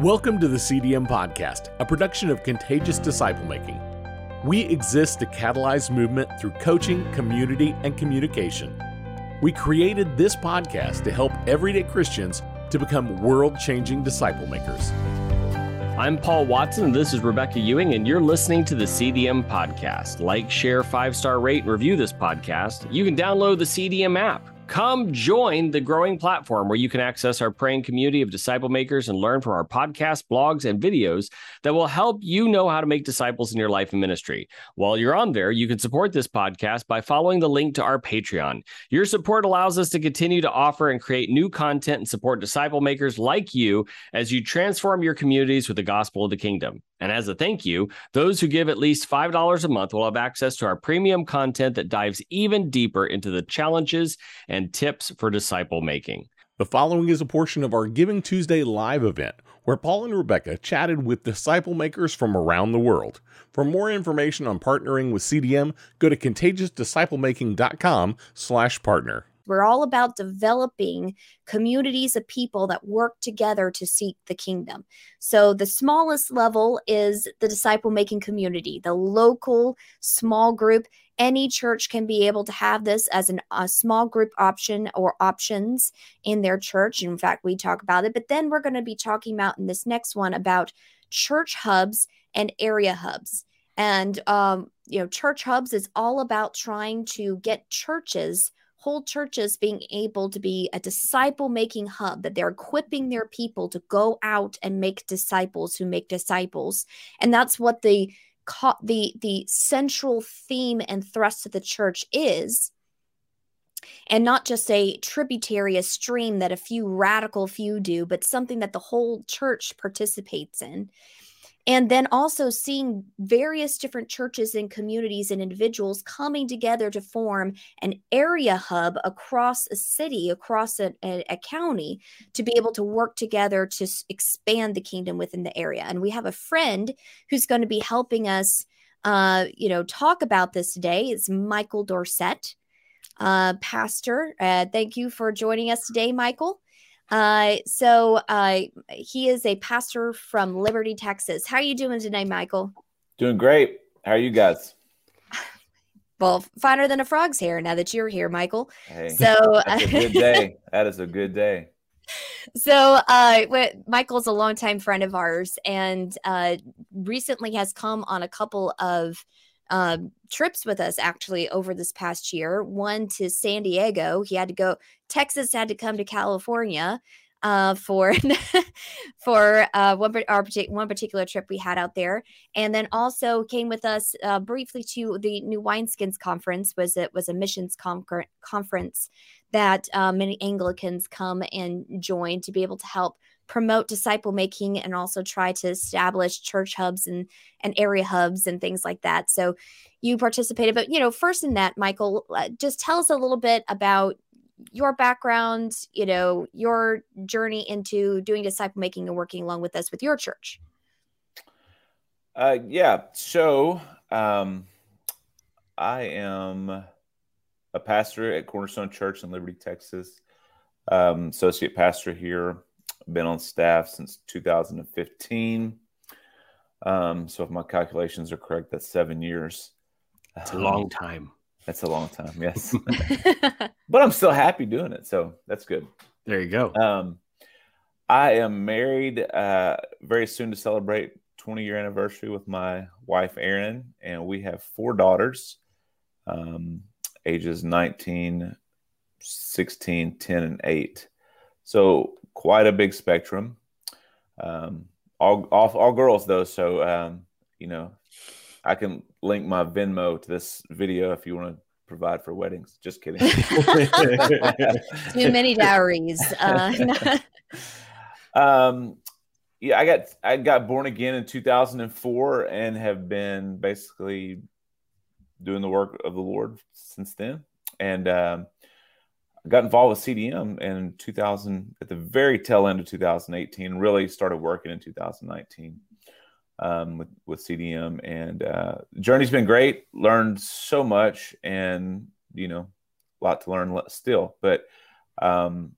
Welcome to the CDM Podcast, a production of Contagious Disciple Making. We exist to catalyze movement through coaching, community, and communication. We created this podcast to help everyday Christians to become world changing disciple makers. I'm Paul Watson, this is Rebecca Ewing, and you're listening to the CDM Podcast. Like, share, five star rate, and review this podcast. You can download the CDM app. Come join the growing platform where you can access our praying community of disciple makers and learn from our podcasts, blogs, and videos that will help you know how to make disciples in your life and ministry. While you're on there, you can support this podcast by following the link to our Patreon. Your support allows us to continue to offer and create new content and support disciple makers like you as you transform your communities with the gospel of the kingdom. And as a thank you, those who give at least $5 a month will have access to our premium content that dives even deeper into the challenges and tips for disciple making. The following is a portion of our Giving Tuesday live event where Paul and Rebecca chatted with disciple makers from around the world. For more information on partnering with CDM, go to contagiousdisciplemaking.com slash partner. We're all about developing communities of people that work together to seek the kingdom. So, the smallest level is the disciple making community, the local small group. Any church can be able to have this as an, a small group option or options in their church. In fact, we talk about it. But then we're going to be talking about in this next one about church hubs and area hubs. And, um, you know, church hubs is all about trying to get churches whole churches being able to be a disciple making hub that they're equipping their people to go out and make disciples who make disciples. And that's what the the the central theme and thrust of the church is. And not just a tributary a stream that a few radical few do but something that the whole church participates in and then also seeing various different churches and communities and individuals coming together to form an area hub across a city across a, a, a, county to be able to work together to expand the kingdom within the area. And we have a friend who's going to be helping us uh, you know talk about this today. It's michael dorsett uh, pastor. Uh, thank you for joining us today michael uh, so uh, he is a pastor from Liberty, Texas. How are you doing today, Michael? Doing great. How are you guys? Well, finer than a frog's hair now that you're here, Michael. Hey, so that's a good day. That is a good day. So, uh, Michael's a longtime friend of ours, and uh, recently has come on a couple of um, trips with us actually over this past year. One to San Diego. He had to go. Texas had to come to California uh, for for uh, one our one particular trip we had out there, and then also came with us uh, briefly to the New Wineskins conference. Was it was a missions com- conference that uh, many Anglicans come and join to be able to help promote disciple making and also try to establish church hubs and, and area hubs and things like that. So you participated, but you know, first in that, Michael, uh, just tell us a little bit about your background, you know, your journey into doing disciple making and working along with us with your church. Uh, yeah. So, um, I am a pastor at Cornerstone Church in Liberty, Texas. Um, associate pastor here been on staff since 2015. Um, so if my calculations are correct, that's seven years. It's a long time. That's a long time, yes. but I'm still happy doing it, so that's good. There you go. Um, I am married uh, very soon to celebrate 20 year anniversary with my wife Erin, and we have four daughters, um, ages 19, 16, 10, and 8. So quite a big spectrum. Um, all, all, all girls though, so um, you know, I can link my Venmo to this video if you want to provide for weddings. Just kidding. Too many dowries. Uh, um, yeah, I got I got born again in 2004 and have been basically doing the work of the Lord since then. And um, got involved with CDM in 2000 at the very tail end of 2018. Really started working in 2019 um, with with CDM, and uh, journey's been great. Learned so much, and you know, a lot to learn still, but um,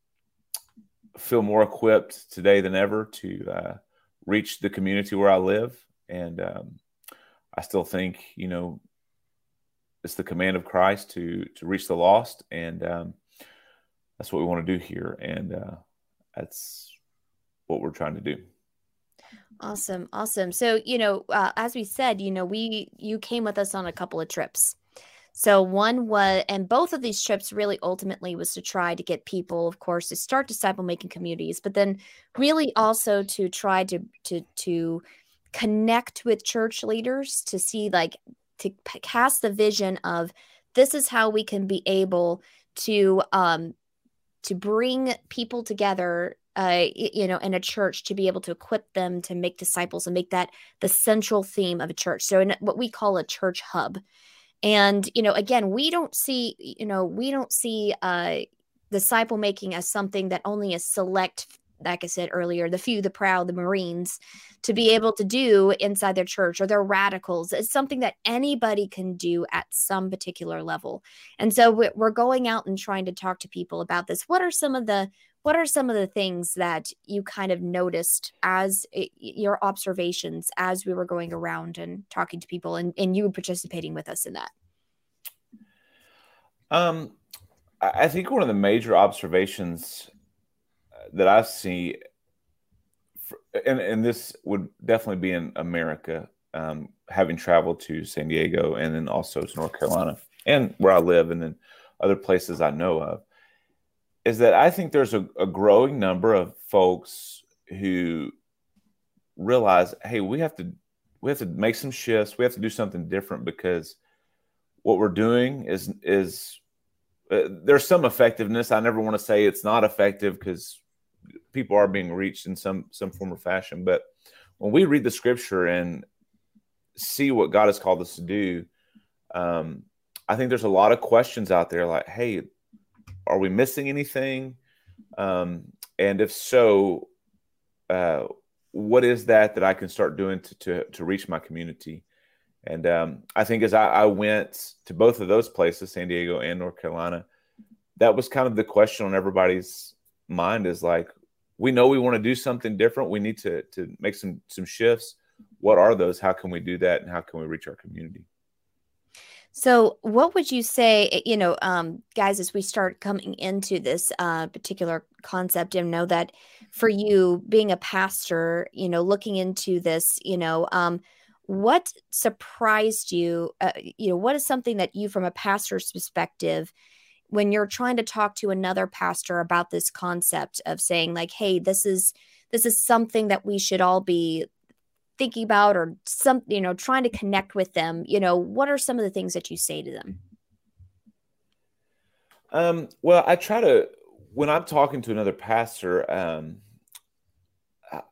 feel more equipped today than ever to uh, reach the community where I live, and um, I still think you know it's the command of Christ to to reach the lost, and um, that's what we want to do here, and uh, that's what we're trying to do. Awesome, awesome. So you know, uh, as we said, you know, we you came with us on a couple of trips. So one was, and both of these trips really ultimately was to try to get people, of course, to start disciple making communities, but then really also to try to to to connect with church leaders to see like to cast the vision of this is how we can be able to um to bring people together uh, you know, in a church to be able to equip them to make disciples and make that the central theme of a church. So, in what we call a church hub, and you know, again, we don't see, you know, we don't see uh, disciple making as something that only a select like I said earlier, the few, the proud, the Marines, to be able to do inside their church or their radicals. It's something that anybody can do at some particular level. And so we're going out and trying to talk to people about this. What are some of the what are some of the things that you kind of noticed as it, your observations as we were going around and talking to people and, and you participating with us in that? Um, I think one of the major observations that I see, and, and this would definitely be in America, um, having traveled to San Diego and then also to North Carolina and where I live, and then other places I know of, is that I think there's a, a growing number of folks who realize, hey, we have to we have to make some shifts. We have to do something different because what we're doing is is uh, there's some effectiveness. I never want to say it's not effective because people are being reached in some some form or fashion. But when we read the scripture and see what God has called us to do, um, I think there's a lot of questions out there like, hey, are we missing anything? Um, and if so, uh, what is that that I can start doing to to, to reach my community? And um, I think as I, I, went to both of those places, San Diego and North Carolina, that was kind of the question on everybody's mind is like, we know we want to do something different. We need to to make some some shifts. What are those? How can we do that? And how can we reach our community? So, what would you say, eh, you know, um, guys, as we start coming into this uh, particular concept, and know that for you being a pastor, you know, looking into this, you know, um, what surprised you? Uh, you know, what is something that you, from a pastor's perspective, when you're trying to talk to another pastor about this concept of saying like hey this is this is something that we should all be thinking about or some you know trying to connect with them you know what are some of the things that you say to them? Um, well i try to when i'm talking to another pastor um,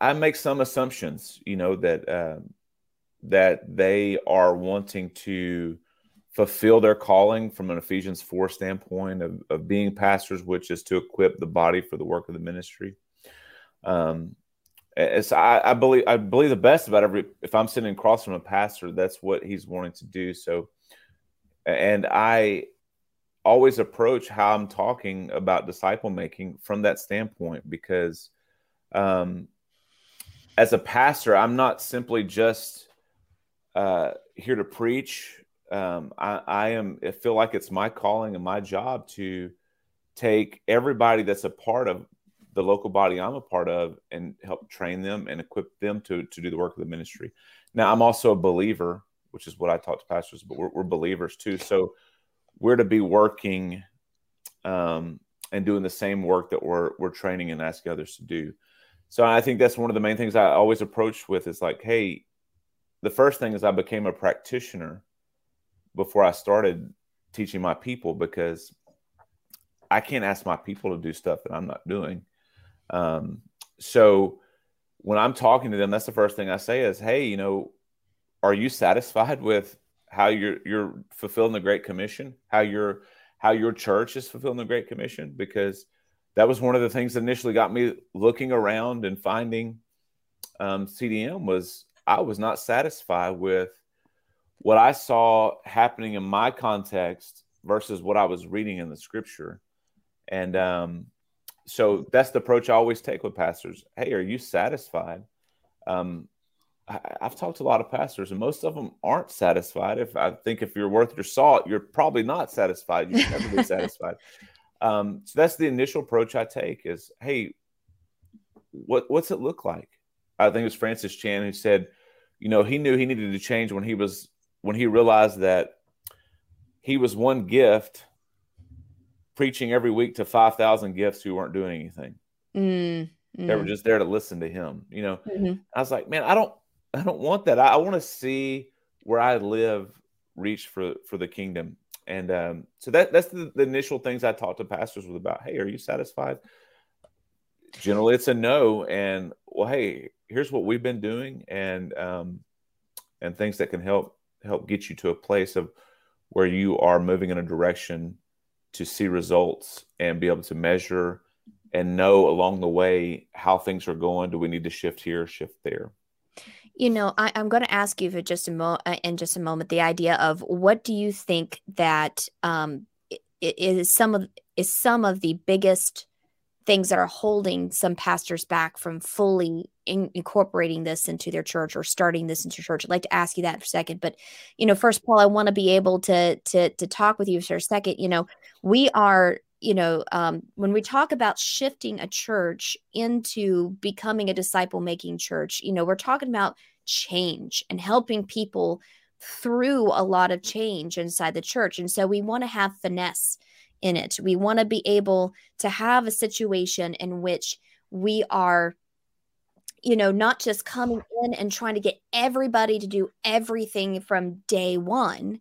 i make some assumptions you know that uh, that they are wanting to fulfill their calling from an Ephesians 4 standpoint of, of being pastors, which is to equip the body for the work of the ministry. Um, it's, I, I, believe I believe the best about every if I'm sitting across from a pastor, that's what he's wanting to do. So, and I always approach how I'm talking about disciple making from that standpoint because, um, as a pastor, I'm not simply just uh, here to preach um, I, I am I feel like it's my calling and my job to take everybody that's a part of the local body I'm a part of and help train them and equip them to to do the work of the ministry. Now I'm also a believer, which is what I talk to pastors, but we're, we're believers too. So we're to be working um, and doing the same work that we're we're training and asking others to do. So I think that's one of the main things I always approach with is like, hey, the first thing is I became a practitioner before I started teaching my people because I can't ask my people to do stuff that I'm not doing. Um, so when I'm talking to them, that's the first thing I say is, "Hey, you know, are you satisfied with how you're you're fulfilling the Great Commission? How your how your church is fulfilling the Great Commission?" Because that was one of the things that initially got me looking around and finding um, CDM was I was not satisfied with what I saw happening in my context versus what I was reading in the scripture. And um, so that's the approach I always take with pastors. Hey, are you satisfied Um, I, have talked to a lot of pastors, and most of them aren't satisfied. If I think if you're worth your salt, you're probably not satisfied. You should never be satisfied. Um, so that's the initial approach I take: is hey, what what's it look like? I think it was Francis Chan who said, you know, he knew he needed to change when he was when he realized that he was one gift preaching every week to 5,000 gifts who weren't doing anything. Mm, mm. They were just there to listen to him, you know. Mm-hmm. I was like, man, I don't I don't want that. I, I want to see where I live reach for for the kingdom. And um, so that that's the, the, initial things I talked to pastors with about. Hey, are you satisfied? Generally, it's a no. And well, hey, here's what we've been doing, and um, and things that can help help get you to a place of where you are moving in a direction to see results and be able to measure and know along the way how things are going. Do we need to shift here, shift there? You know, I, am going to ask you for just a mo- uh, in just a moment the idea of what do you think that um, is some of is some of the biggest things that are holding some pastors back from fully in, incorporating this into their church or starting this into church. I'd like to ask you that for a second, but you know, first, Paul, I want to be able to to to talk with you for a second. You know, we are you know um, when we talk about shifting a church into becoming a disciple making church you know we're talking about change and helping people through a lot of change inside the church and so we want to have finesse in it we want to be able to have a situation in which we are you know not just coming in and trying to get everybody to do everything from day one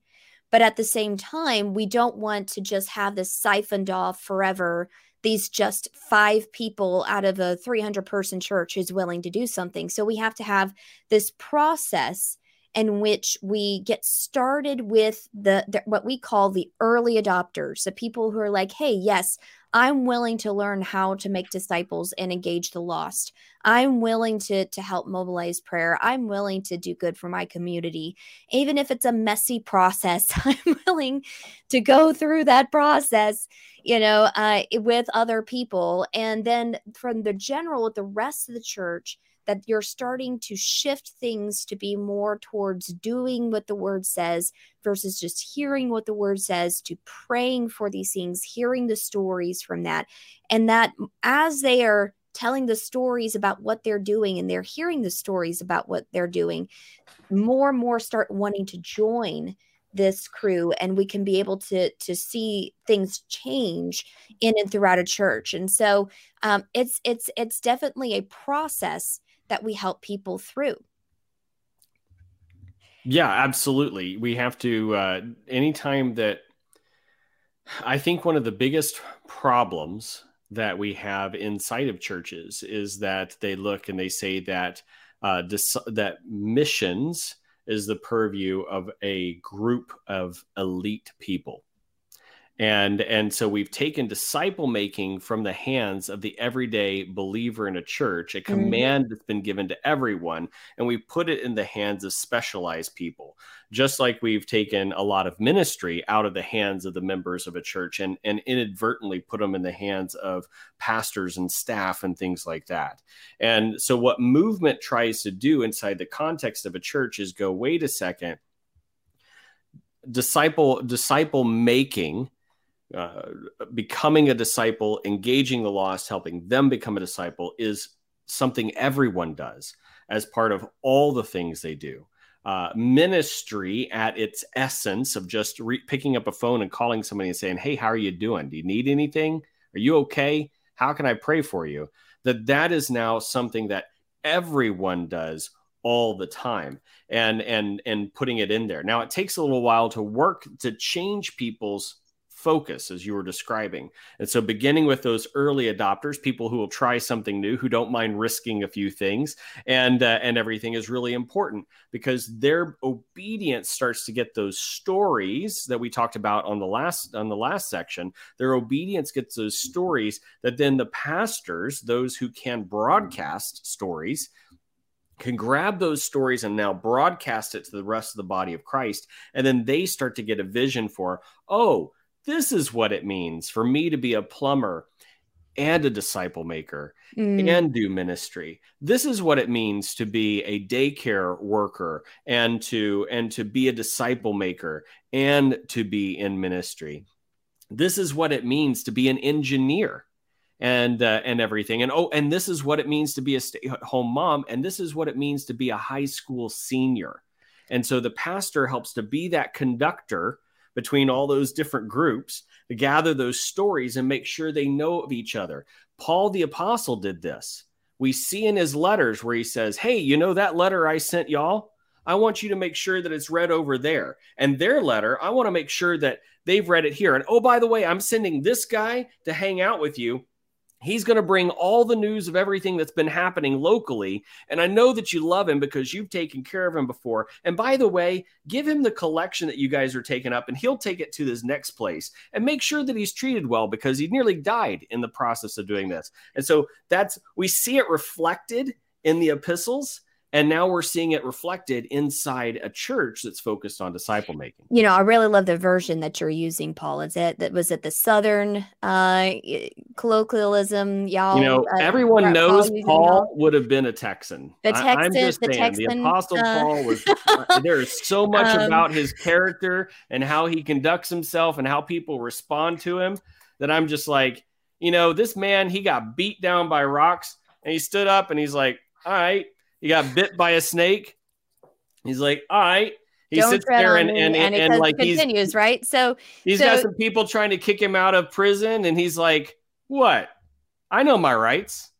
but at the same time, we don't want to just have this siphoned off forever. These just five people out of a 300 person church is willing to do something. So we have to have this process in which we get started with the, the, what we call the early adopters the people who are like hey yes I'm willing to learn how to make disciples and engage the lost. I'm willing to, to help mobilize prayer. I'm willing to do good for my community. Even if it's a messy process, I'm willing to go through that process, you know, uh, with other people. And then from the general, with the rest of the church, that you're starting to shift things to be more towards doing what the word says versus just hearing what the word says to praying for these things, hearing the stories from that. And that as they are telling the stories about what they're doing and they're hearing the stories about what they're doing, more and more start wanting to join this crew and we can be able to to see things change in and throughout a church and so um, it's it's it's definitely a process that we help people through. Yeah, absolutely. We have to, uh, anytime that I think one of the biggest problems that we have inside of churches is that they look and they say that uh, dis- that missions is the purview of a group of elite people and and so we've taken disciple making from the hands of the everyday believer in a church a mm-hmm. command mm-hmm. that's been given to everyone and we put it in the hands of specialized people just like we've taken a lot of ministry out of the hands of the members of a church and and inadvertently put them in the hands of pastors and staff and things like that and so what movement tries to do inside the context of a church is go wait a second disciple disciple making uh, becoming a disciple, engaging the lost, helping them become a disciple is something everyone does as part of all the things they do. Uh, ministry at its essence of just re- picking up a phone and calling somebody and saying, "Hey, how are you doing? Do you need anything? Are you okay? How can I pray for you?" That that is now something that everyone does all the time and and and putting it in there. Now it takes a little while to work to change people's focus as you were describing. And so, beginning with those early adopters, people who will try something new, who don't mind risking a few things, and uh, and everything is really important because their obedience starts to get those stories that we talked about on the last on the last section. Their obedience gets those stories that then the pastors, those who can broadcast stories, can grab those stories and now broadcast it to the rest of the body of Christ. And then they start to get a vision for, oh, this is what it means for me to be a plumber and a disciple maker Mm. and do ministry. This is what it means to be a daycare worker and to and to be a disciple maker and to be in ministry. This is what it means to be an engineer and uh, and everything. And oh, and this is what it means to be a stay-at-home mom and this is what it means to be a high school senior. And so the pastor helps to be that conductor between all those different groups to gather those stories and make sure they know of each other. Paul the apostle did this. We see in his letters where he says, Hey, you know that letter I sent y'all? I want you to make sure that it's read over there. And their letter, I want to make sure that they've read it here. And oh, by the way, I'm sending this guy to hang out with you He's going to bring all the news of everything that's been happening locally. And I know that you love him because you've taken care of him before. And by the way, give him the collection that you guys are taking up, and he'll take it to this next place and make sure that he's treated well because he nearly died in the process of doing this. And so that's, we see it reflected in the epistles and now we're seeing it reflected inside a church that's focused on disciple making. You know i really love the version that you're using paul. Is it that was it the southern uh colloquialism? Y'all you know uh, everyone knows using paul would have been a texan. The Texan- just the saying the apostle uh, paul was there is so much Um, about his character and how he conducts himself and how people respond to him that i'm just like you know this man he got beat down by rocks and he stood up and he's like all right he got bit by a snake he's like all right he Don't sits there on and and, and, and says- like he's continues right so He's So- got some people trying to kick him out of prison, and he's like, "What? I know my rights.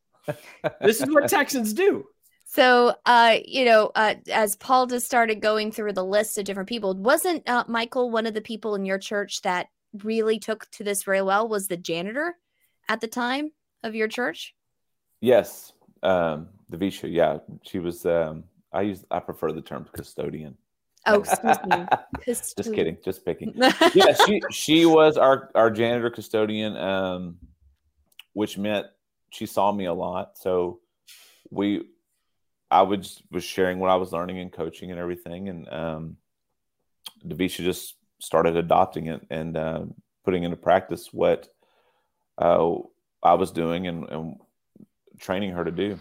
this is what Texans do." So, uh, you know, uh, as Paul just started going through the list of different people, wasn't uh, Michael one of the people in your church that really took to this very well? Was the janitor at the time of your church? Yes, um, Davisha. Yeah, she was. Um, I use. I prefer the term custodian. Oh, excuse me. just kidding. Just picking. yeah, she she was our our janitor custodian, um, which meant she saw me a lot. So we, I was was sharing what I was learning and coaching and everything, and um, Davisha just started adopting it and uh, putting into practice what uh, I was doing and, and training her to do.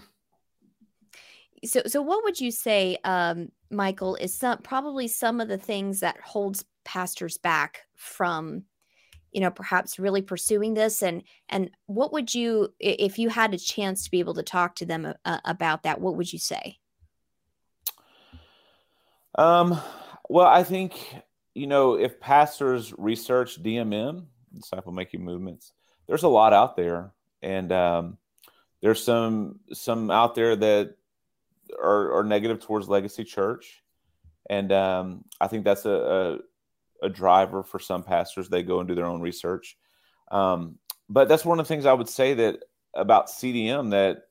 So so what would you say um michael is some probably some of the things that holds pastors back from you know perhaps really pursuing this? And and what would you if you had a chance to be able to talk to them uh, about that what would you say? Um, well, I think you know if pastors research DMM, disciple making movements, there's a lot out there, and um, there's some some out there that are, are negative towards Legacy Church, and um, I think that's a, a a driver for some pastors. They go and do their own research, um, but that's one of the things I would say that about CDM that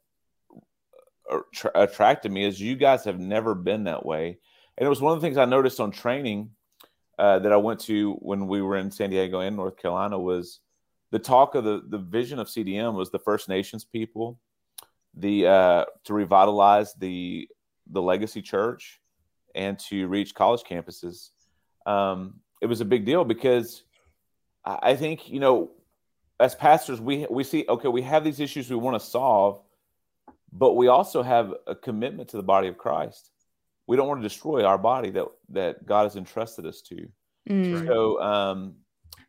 attra- attracted me is you guys have never been that way. And it was one of the things I noticed on training uh, that I went to when we were in San Diego and North Carolina was the talk of the the vision of CDM was the First Nations people, the uh, to revitalize the the legacy church, and to reach college campuses. Um, it was a big deal because I I think you know, as pastors, we we see okay, we have these issues we want to solve, but we also have a commitment to the body of Christ we don't want to destroy our body that that God has entrusted us to. Mm. So, um,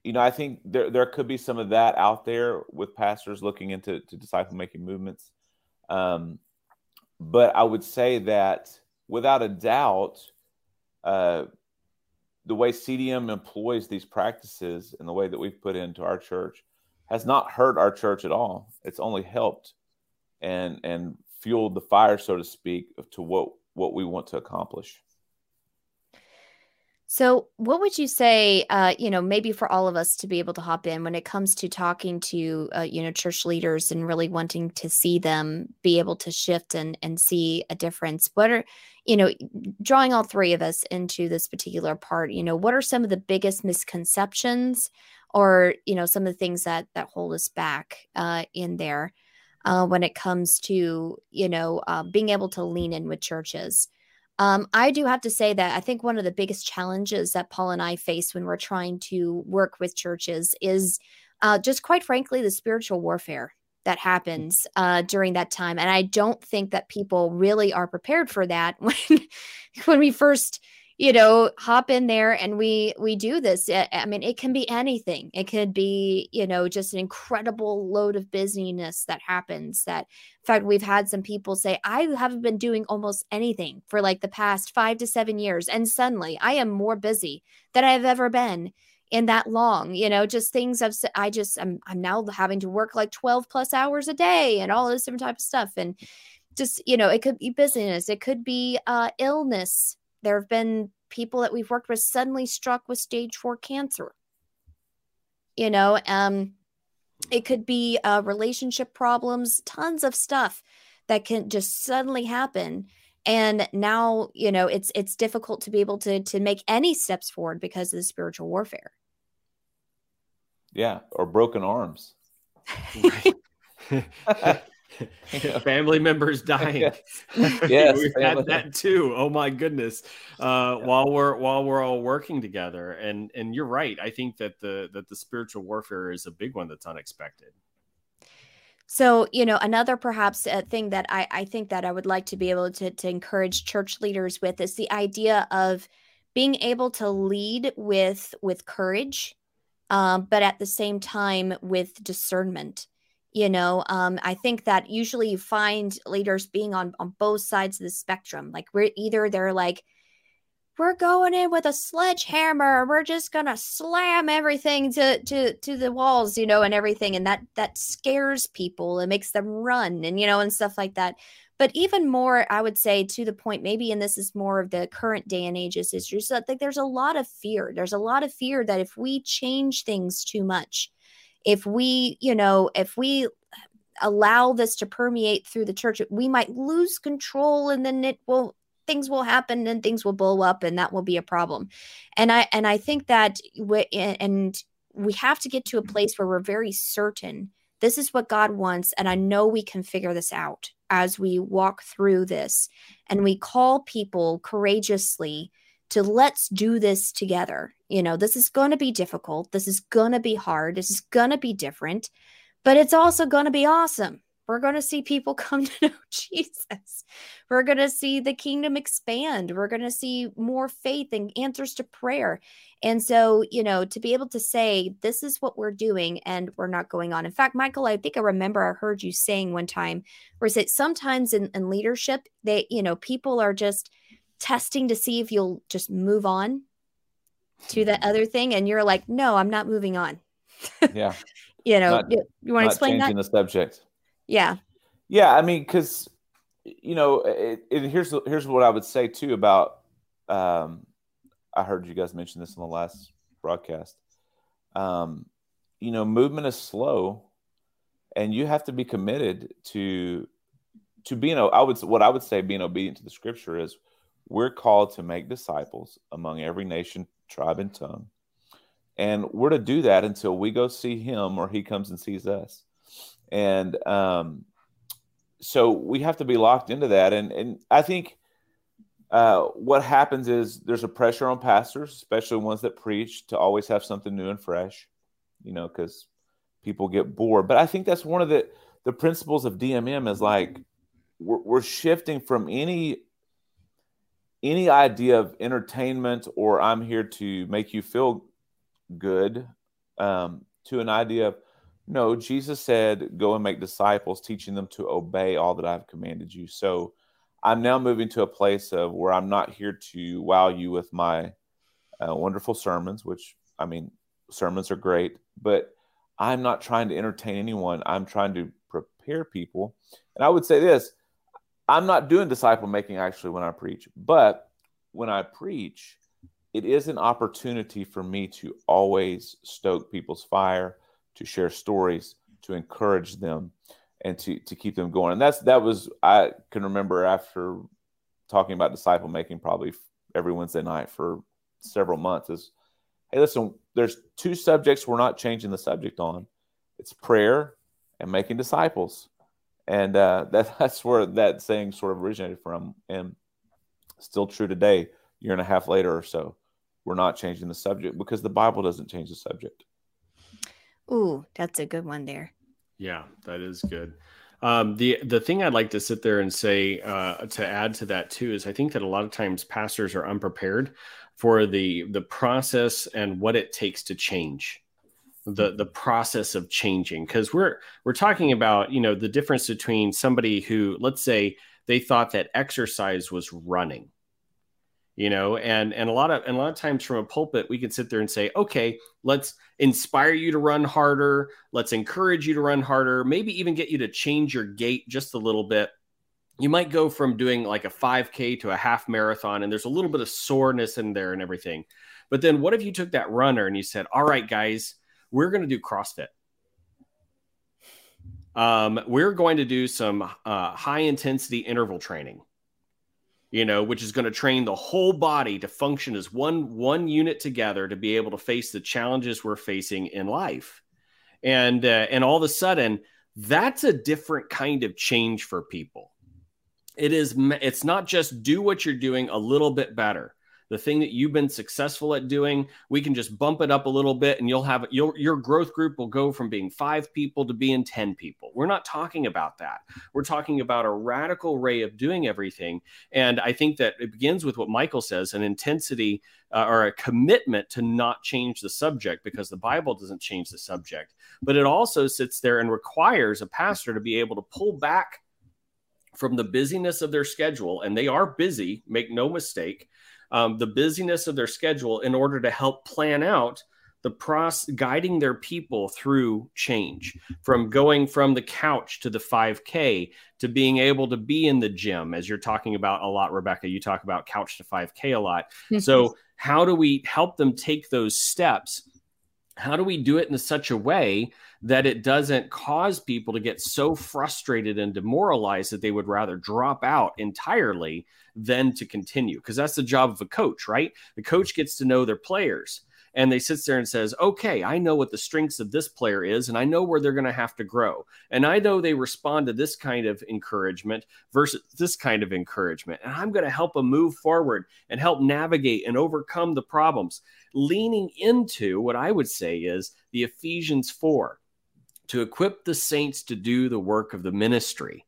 you know, I think there there could be some of that out there with pastors looking into to disciple making movements. Um, but I would say that without a doubt, uh, the way CDM employs these practices and the way that we've put into our church has not hurt our church at all. It's only helped and and fueled the fire, so to speak, to what what we want to accomplish. So, what would you say, uh, you know, maybe for all of us to be able to hop in when it comes to talking to, uh, you know, church leaders and really wanting to see them be able to shift and and see a difference? What are, you know, drawing all three of us into this particular part? You know, what are some of the biggest misconceptions, or you know, some of the things that that hold us back uh, in there uh, when it comes to, you know, uh, being able to lean in with churches? Um, I do have to say that I think one of the biggest challenges that Paul and I face when we're trying to work with churches is uh, just quite frankly the spiritual warfare that happens uh, during that time and i don't think that people really are prepared for that when when we first you know hop in there and we we do this i mean it can be anything. It could be you know just an incredible load of busyness that happens that in fact we've had some people say i haven't been doing almost anything for like the past five to seven years and suddenly i am more busy than i've ever been in that long you know just things i've i just i'm, I'm now having to work like 12 plus hours a day and all this different type of stuff and just you know it could be business it could be uh illness there have been people that we've worked with suddenly struck with stage four cancer. You know, um, it could be uh, relationship problems, tons of stuff that can just suddenly happen. And now, you know, it's it's difficult to be able to to make any steps forward because of the spiritual warfare. Yeah, or broken arms. family members dying. yes, we've had that too. Oh my goodness! Uh, yeah. While we're while we're all working together, and and you're right. I think that the that the spiritual warfare is a big one that's unexpected. So, you know, another perhaps uh, thing that I, I think that I would like to be able to, to encourage church leaders with is the idea of being able to lead with with courage, um, but at the same time with discernment you know um, i think that usually you find leaders being on on both sides of the spectrum like we're either they're like we're going in with a sledgehammer we're just gonna slam everything to to to the walls you know and everything and that that scares people it makes them run and you know and stuff like that. But even more i would say to the point maybe and this is more of the current day and age is just there's a lot of fear there's a lot of fear that if we change things too much if we, you know, if we allow this to permeate through the church, we might lose control and then it will things will happen and things will blow up and that will be a problem. And I and I think that we, and we have to get to a place where we're very certain this is what God wants and I know we can figure this out as we walk through this and we call people courageously to let's do this together. You know, this is going to be difficult. This is going to be hard. This is going to be different, but it's also going to be awesome. We're going to see people come to know Jesus. We're going to see the kingdom expand. We're going to see more faith and answers to prayer. And so, you know, to be able to say, this is what we're doing and we're not going on. In fact, Michael, I think I remember I heard you saying one time where it sometimes in, in leadership, they, you know, people are just, testing to see if you'll just move on to the other thing and you're like no i'm not moving on. Yeah. You know not, you, you want to explain changing that the subject. Yeah. Yeah i mean because you know it, it, here's here's what i would say too about um i heard you guys mention this in the last broadcast. Um you know movement is slow and you have to be committed to to being i would what i would say being obedient to the scripture is we're called to make disciples among every nation, tribe, and tongue. And we're to do that until we go see him or he comes and sees us. And um, so we have to be locked into that. And, and I think uh, what happens is there's a pressure on pastors, especially ones that preach, to always have something new and fresh, you know, because people get bored. But I think that's one of the, the principles of DMM is like we're, we're shifting from any any idea of entertainment or I'm here to make you feel good um, to an idea of no, Jesus said, go and make disciples, teaching them to obey all that I've commanded you. So I'm now moving to a place of where I'm not here to wow you with my uh, wonderful sermons, which I mean, sermons are great, but I'm not trying to entertain anyone. I'm trying to prepare people. And I would say this I'm not doing disciple making actually when I preach, but when I preach, it is an opportunity for me to always stoke people's fire, to share stories, to encourage them, and to to keep them going. And that's that was I can remember after talking about disciple making probably every Wednesday night for several months is hey listen there's two subjects we're not changing the subject on it's prayer and making disciples and uh, that, that's where that saying sort of originated from and still true today year and a half later or so we're not changing the subject because the bible doesn't change the subject. Ooh that's a good one there. Yeah, that is good. Um, the the thing I'd like to sit there and say uh, to add to that too is I think that a lot of times pastors are unprepared for the the process and what it takes to change the the process of changing. Because we're we're talking about you know the difference between somebody who let's say they thought that exercise was running you know and and a lot of and a lot of times from a pulpit we can sit there and say okay let's inspire you to run harder. Let's encourage you to run harder. Maybe even get you to change your gait just a little bit. You might go from doing like a 5k to a half marathon and there's a little bit of soreness in there and everything. But then what if you took that runner and you said all right guys we're going to do crossfit um, we're going to do some uh, high intensity interval training you know, which is going to train the whole body to function as one one unit together to be able to face the challenges we're facing in life. And uh, and all of a sudden, that's a different kind of change for people. It is it's not just do what you're doing a little bit better the thing that you've been successful at doing we can just bump it up a little bit and you'll have your your growth group will go from being 5 people to being 10 people. We're not talking about that. We're talking about a radical way of doing everything. And i think that it begins with what michael says an intensity uh, or a commitment to not change the subject because the bible doesn't change the subject. But it also sits there and requires a pastor to be able to pull back from the busyness of their schedule. And they are busy make no mistake um, the busyness of their schedule in order to help plan out the process guiding their people through change from going from the couch to the 5k to being able to be in the gym as you're talking about a lot rebecca. You talk about couch to 5k a lot. So how do we help them take those steps how do we do it in such a way that it doesn't cause people to get so frustrated and demoralized that they would rather drop out entirely than to continue? Because that's the job of a coach right? The coach gets to know their players and they sits there and says okay i know what the strengths of this player is and i know where they're going to have to grow. And i know they respond to this kind of encouragement versus this kind of encouragement and i'm going to help them move forward and help navigate and overcome the problems. Leaning into what i would say is the ephesians 4 to equip the saints to do the work of the ministry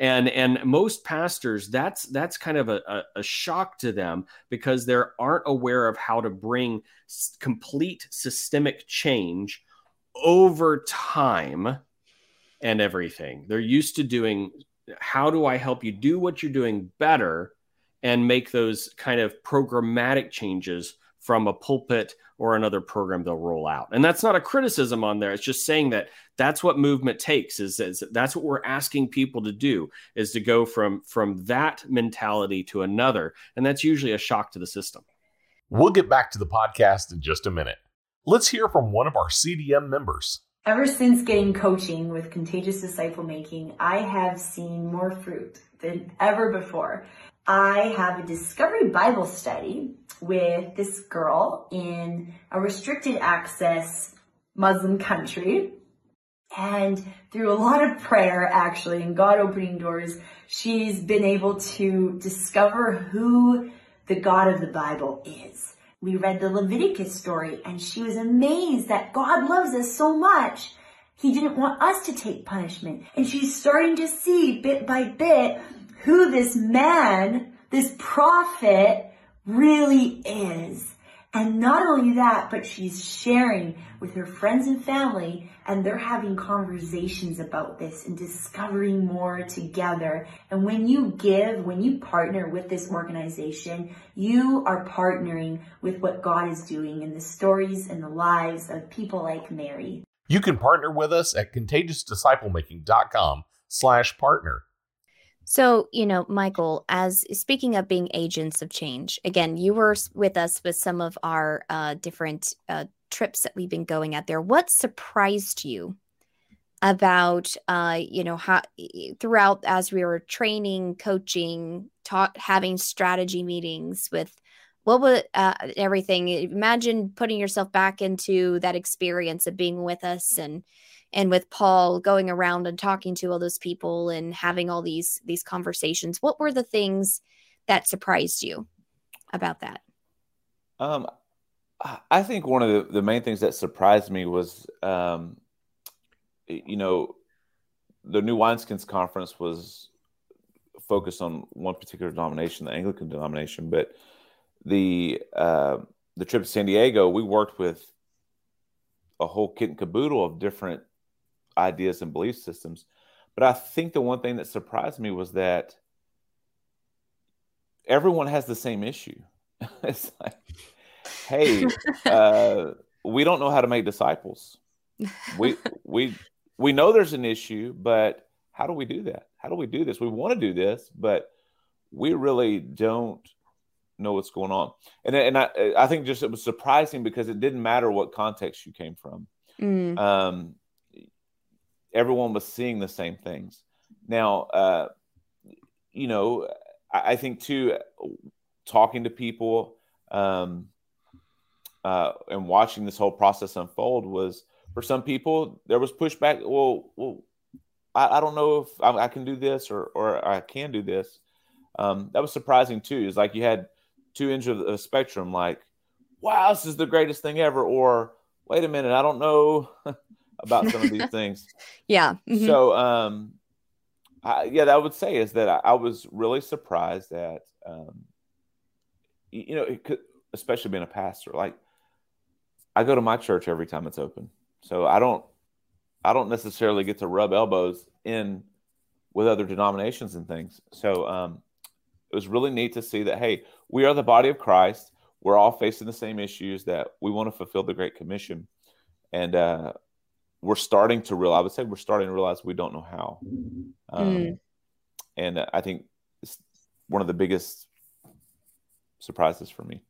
and and most pastors that's that's kind of a, a, shock to them because they aren't aware of how to bring complete systemic change over time and everything. They're used to doing how do i help you do what you're doing better and make those kind of programmatic changes from a pulpit or another program they'll roll out. And that's not a criticism on there. It's just saying that that's what movement takes is, is that's what we're asking people to do is to go from from that mentality to another. And that's usually a shock to the system. We'll get back to the podcast in just a minute. Let's hear from one of our CDM members. Ever since getting coaching with Contagious Disciple Making, I have seen more fruit than ever before. I have a discovery Bible study with this girl in a restricted access Muslim country. And through a lot of prayer, actually, and God opening doors, she's been able to discover who the God of the Bible is. We read the Leviticus story and she was amazed that God loves us so much. He didn't want us to take punishment. And she's starting to see bit by bit who this man, this prophet really is. And not only that, but she's sharing with her friends and family and they're having conversations about this and discovering more together. And when you give, when you partner with this organization, you are partnering with what God is doing in the stories and the lives of people like Mary. You can partner with us at contagiousdisciplemaking.com slash partner. So, you know, Michael, as speaking of being agents of change, again, you were with us with some of our uh, different uh, trips that we've been going at there. What surprised you about, uh, you know, how throughout as we were training, coaching, taught, having strategy meetings with what would uh, everything? Imagine putting yourself back into that experience of being with us and and with Paul going around and talking to all those people and having all these these conversations, what were the things that surprised you about that? Um, I think one of the, the main things that surprised me was, um, you know, the New Wineskins Conference was focused on one particular denomination, the Anglican denomination, but the uh, the trip to San Diego, we worked with a whole kit and caboodle of different ideas and belief systems. But I think the one thing that surprised me was that everyone has the same issue. it's like, hey, uh, we don't know how to make disciples. We we we know there's an issue, but how do we do that? How do we do this? We want to do this, but we really don't know what's going on. And and I I think just it was surprising because it didn't matter what context you came from. Mm. Um, everyone was seeing the same things. Now, uh, you know, I, I, think too, talking to people um, uh, and watching this whole process unfold was for some people there was pushback. Well, well, I, I don't know if I, I, can do this or or I can do this. Um, that was surprising too. Is like you had two ends of the spectrum, like, wow, this is the greatest thing ever, or wait a minute, I don't know about some of these things. Yeah. Mm-hmm. So, um, I, yeah, that I would say is that I, I was really surprised that, um, you know, it could, especially being a pastor, like I go to my church every time it's open, so I don't, I don't necessarily get to rub elbows in with other denominations and things. So, um, it was really neat to see that hey we are the body of christ we're all facing the same issues that we want to fulfill the great commission and uh, we're starting to realize i would say we're starting to realize we don't know how um, mm. and i think it's one of the biggest surprises for me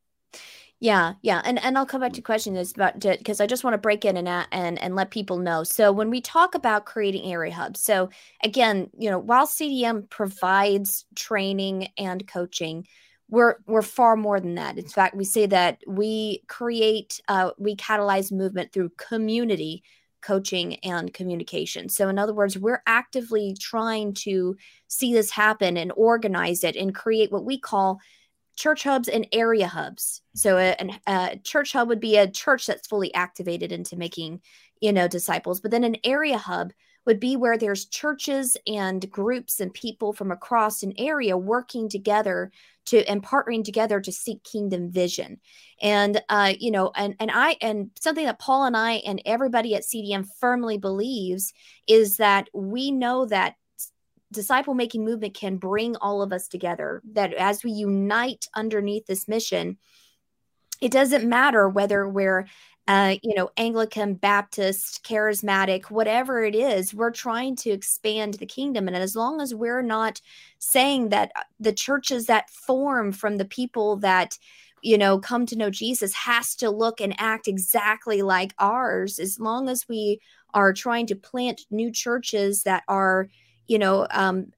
yeah, yeah, and and I'll come back to questions about because I just want to break in and and and let people know. So when we talk about creating area hubs, so again, you know, while CDM provides training and coaching, we're we're far more than that. In fact, we say that we create, uh, we catalyze movement through community coaching and communication. So in other words, we're actively trying to see this happen and organize it and create what we call church hubs and area hubs. So a, a, church hub would be a church that's fully activated into making, you know, disciples. But then an area hub would be where there's churches and groups and people from across an area working together to and partnering together to seek kingdom vision. And uh you know and and i and something that paul and i and everybody at cdm firmly believes is that we know that disciple making movement can bring all of us together that as we unite underneath this mission it doesn't matter whether we're uh, you know anglican baptist charismatic whatever it is we're trying to expand the kingdom. And as long as we're not saying that uh, the churches that form from the people that you know come to know jesus has to look and act exactly like ours as long as we are trying to plant new churches that are you know, um,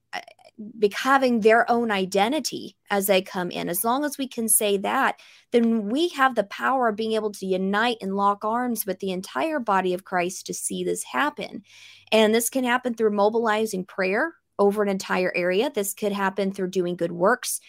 having their own identity as they come in. As long as we can say that, then we have the power of being able to unite and lock arms with the entire body of Christ to see this happen. And this can happen through mobilizing prayer over an entire area. This could happen through doing good works.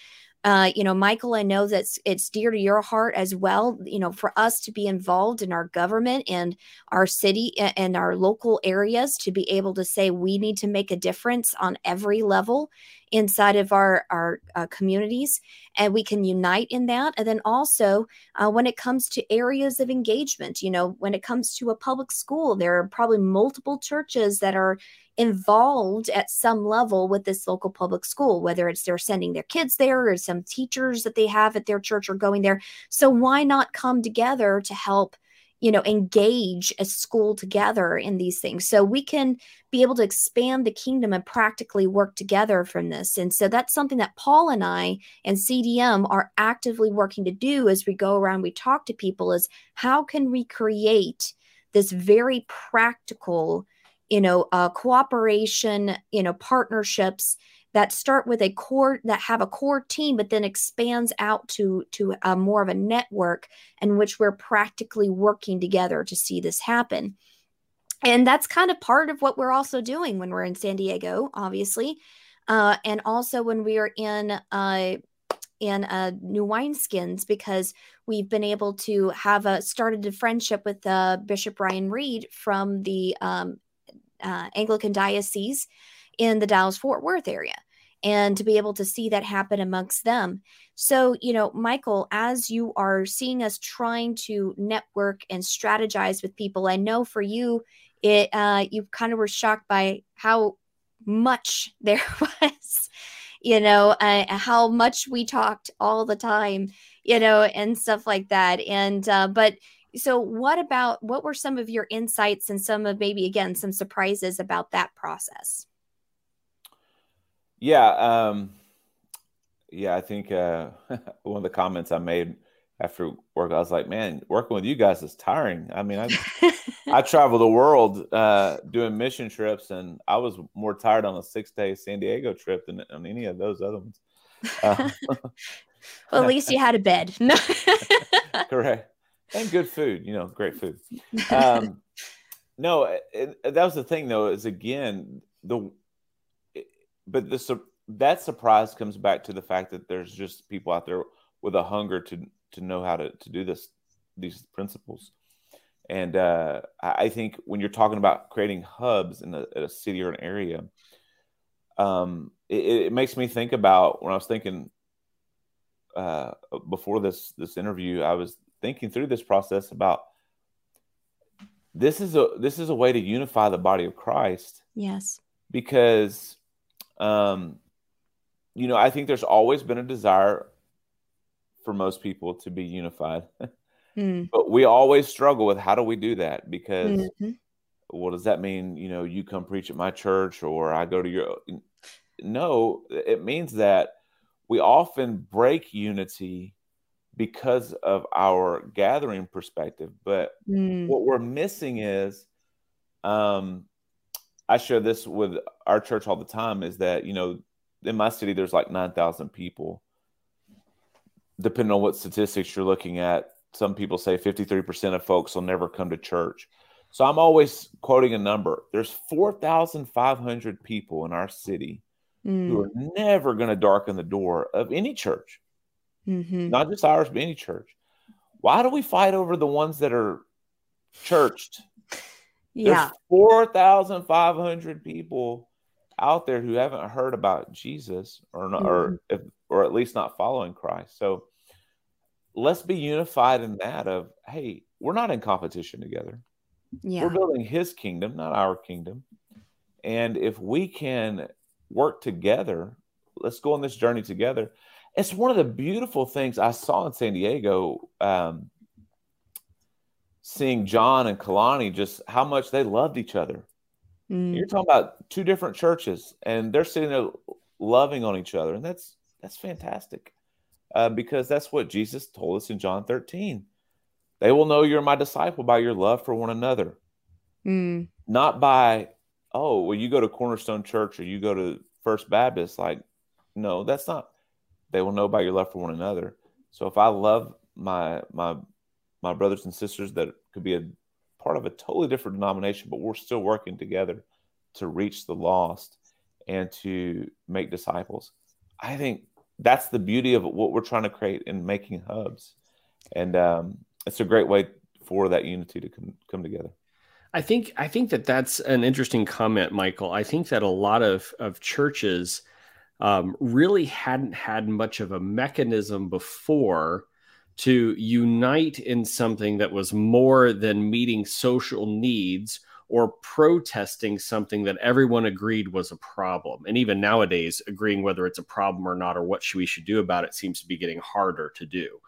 Uh, you know, Michael, I know that it's dear to your heart as well. You know, for us to be involved in our government and our city and our local areas to be able to say we need to make a difference on every level inside of our our uh, communities, and we can unite in that. And then also, uh, when it comes to areas of engagement, you know, when it comes to a public school, there are probably multiple churches that are involved at some level with this local public school, whether it's they're sending their kids there or some teachers that they have at their church are going there. So why not come together to help? you know engage a school together in these things so we can be able to expand the kingdom and practically work together from this and so that's something that paul and i and cdm are actively working to do as we go around we talk to people is how can we create this very practical you know, uh, cooperation, you know, partnerships that start with a core that have a core team, but then expands out to to a more of a network in which we're practically working together to see this happen. And that's kind of part of what we're also doing when we're in San Diego, obviously, uh, and also when we are in uh, in uh, New Wineskins because we've been able to have a started a friendship with uh, Bishop Ryan Reed from the um, uh, Anglican diocese in the Dallas Fort Worth area and to be able to see that happen amongst them. So, you know, Michael, as you are seeing us trying to network and strategize with people, I know for you, it uh, you kind of were shocked by how much there was, you know, uh, how much we talked all the time, you know, and stuff like that. And uh, but so, what about what were some of your insights and some of maybe again some surprises about that process? Yeah, um, yeah, I think uh, one of the comments I made after work, I was like, "Man, working with you guys is tiring." I mean, I I travel the world uh, doing mission trips, and I was more tired on a six day San Diego trip than on any of those other ones. Uh, well, at least you had a bed. Correct, and good food. You know, great food. Um, no, it, it, that was the thing, though. Is again the but the that surprise comes back to the fact that there's just people out there with a hunger to to know how to to do this these principles. And uh, I think when you're talking about creating hubs in a, a city or an area, um, it, it, makes me think about when I was thinking uh, before this this interview, I was thinking through this process about this is a this is a way to unify the body of Christ. Yes, because um, you know, I think there's always been a desire for most people to be unified. mm. But we always struggle with how do we do that? Because mm-hmm. what does that mean? You know, you come preach at my church or I go to your. No, it means that we often break unity because of our gathering perspective. But mm. what we're missing is um, I share this with our church all the time is that, you know, in my city, there's like 9,000 people. Depending on what statistics you're looking at, some people say 53% of folks will never come to church. So I'm always quoting a number. There's 4,500 people in our city mm. who are never going to darken the door of any church, mm-hmm. not just ours, but any church. Why do we fight over the ones that are churched yeah. There's 4,500 people out there who haven't heard about Jesus or not, mm-hmm. or if, or at least not following Christ. So let's be unified in that of hey, we're not in competition together. Yeah. We're building his kingdom, not our kingdom. And if we can work together, let's go on this journey together. It's one of the beautiful things I saw in San Diego. Um, seeing John and Kalani just how much they loved each other. Mm. You're talking about two different churches, and they're sitting there loving on each other, and that's that's fantastic uh, because that's what Jesus told us in John 13. They will know you're my disciple by your love for one another, mm. not by oh, well, you go to Cornerstone Church or you go to First Baptist. Like, no, that's not. They will know by your love for one another. So if I love my my my brothers and sisters that could be a part of a totally different denomination, but we're still working together to reach the lost and to make disciples. I think that's the beauty of what we're trying to create in making hubs. And um, it's a great way for that unity to come, come together. I think I think that that's an interesting comment, Michael. I think that a lot of of churches um, really hadn't had much of a mechanism before to unite in something that was more than meeting social needs or protesting something that everyone agreed was a problem. And even nowadays, agreeing whether it's a problem or not or what we should do about it seems to be getting harder to do.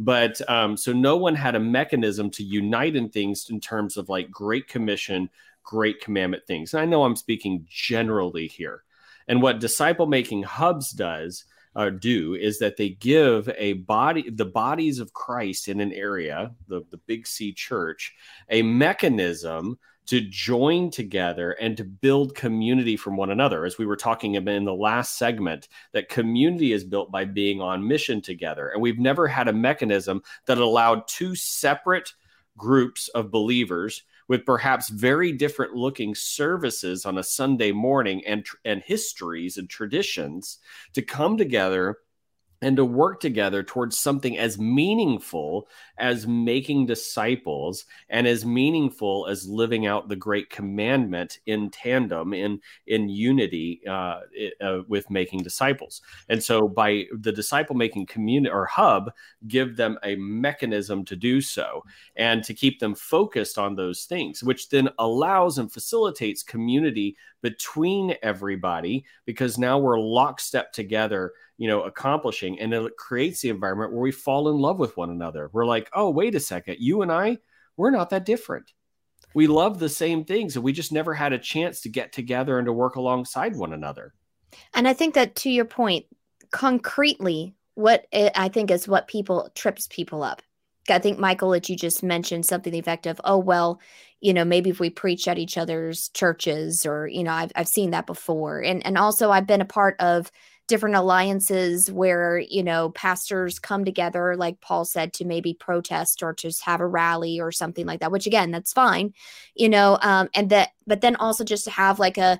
But um, so no one had a mechanism to unite in things in terms of like Great Commission, Great Commandment things. And I know I'm speaking generally here. And what disciple making hubs does uh, do is that they give a body, the bodies of Christ in an area, the, the Big C church, a mechanism to join together and to build community from one another. As we were talking about in the last segment, that community is built by being on mission together. And we've never had a mechanism that allowed two separate groups of believers with perhaps very different looking services on a Sunday morning and, and histories and traditions to come together and to work together towards something as meaningful as making disciples and as meaningful as living out the great commandment in tandem in in unity uh, uh, with making disciples. And so by the disciple making community or hub give them a mechanism to do so and to keep them focused on those things which then allows and facilitates community between everybody because now we're lockstep together you know accomplishing and it creates the environment where we fall in love with one another. We're like oh wait a second. You and i we're not that different. We love the same things and we just never had a chance to get together and to work alongside one another. And i think that to your point concretely what i think is what people trips people up i think michael that you just mentioned something effective oh well you know maybe if we preach at each other's churches or you know i've, I've seen that before. And and also i've been a part of different alliances where you know pastors come together like paul said to maybe protest or just have a rally or something like that which again that's fine you know um and that but then also just to have like a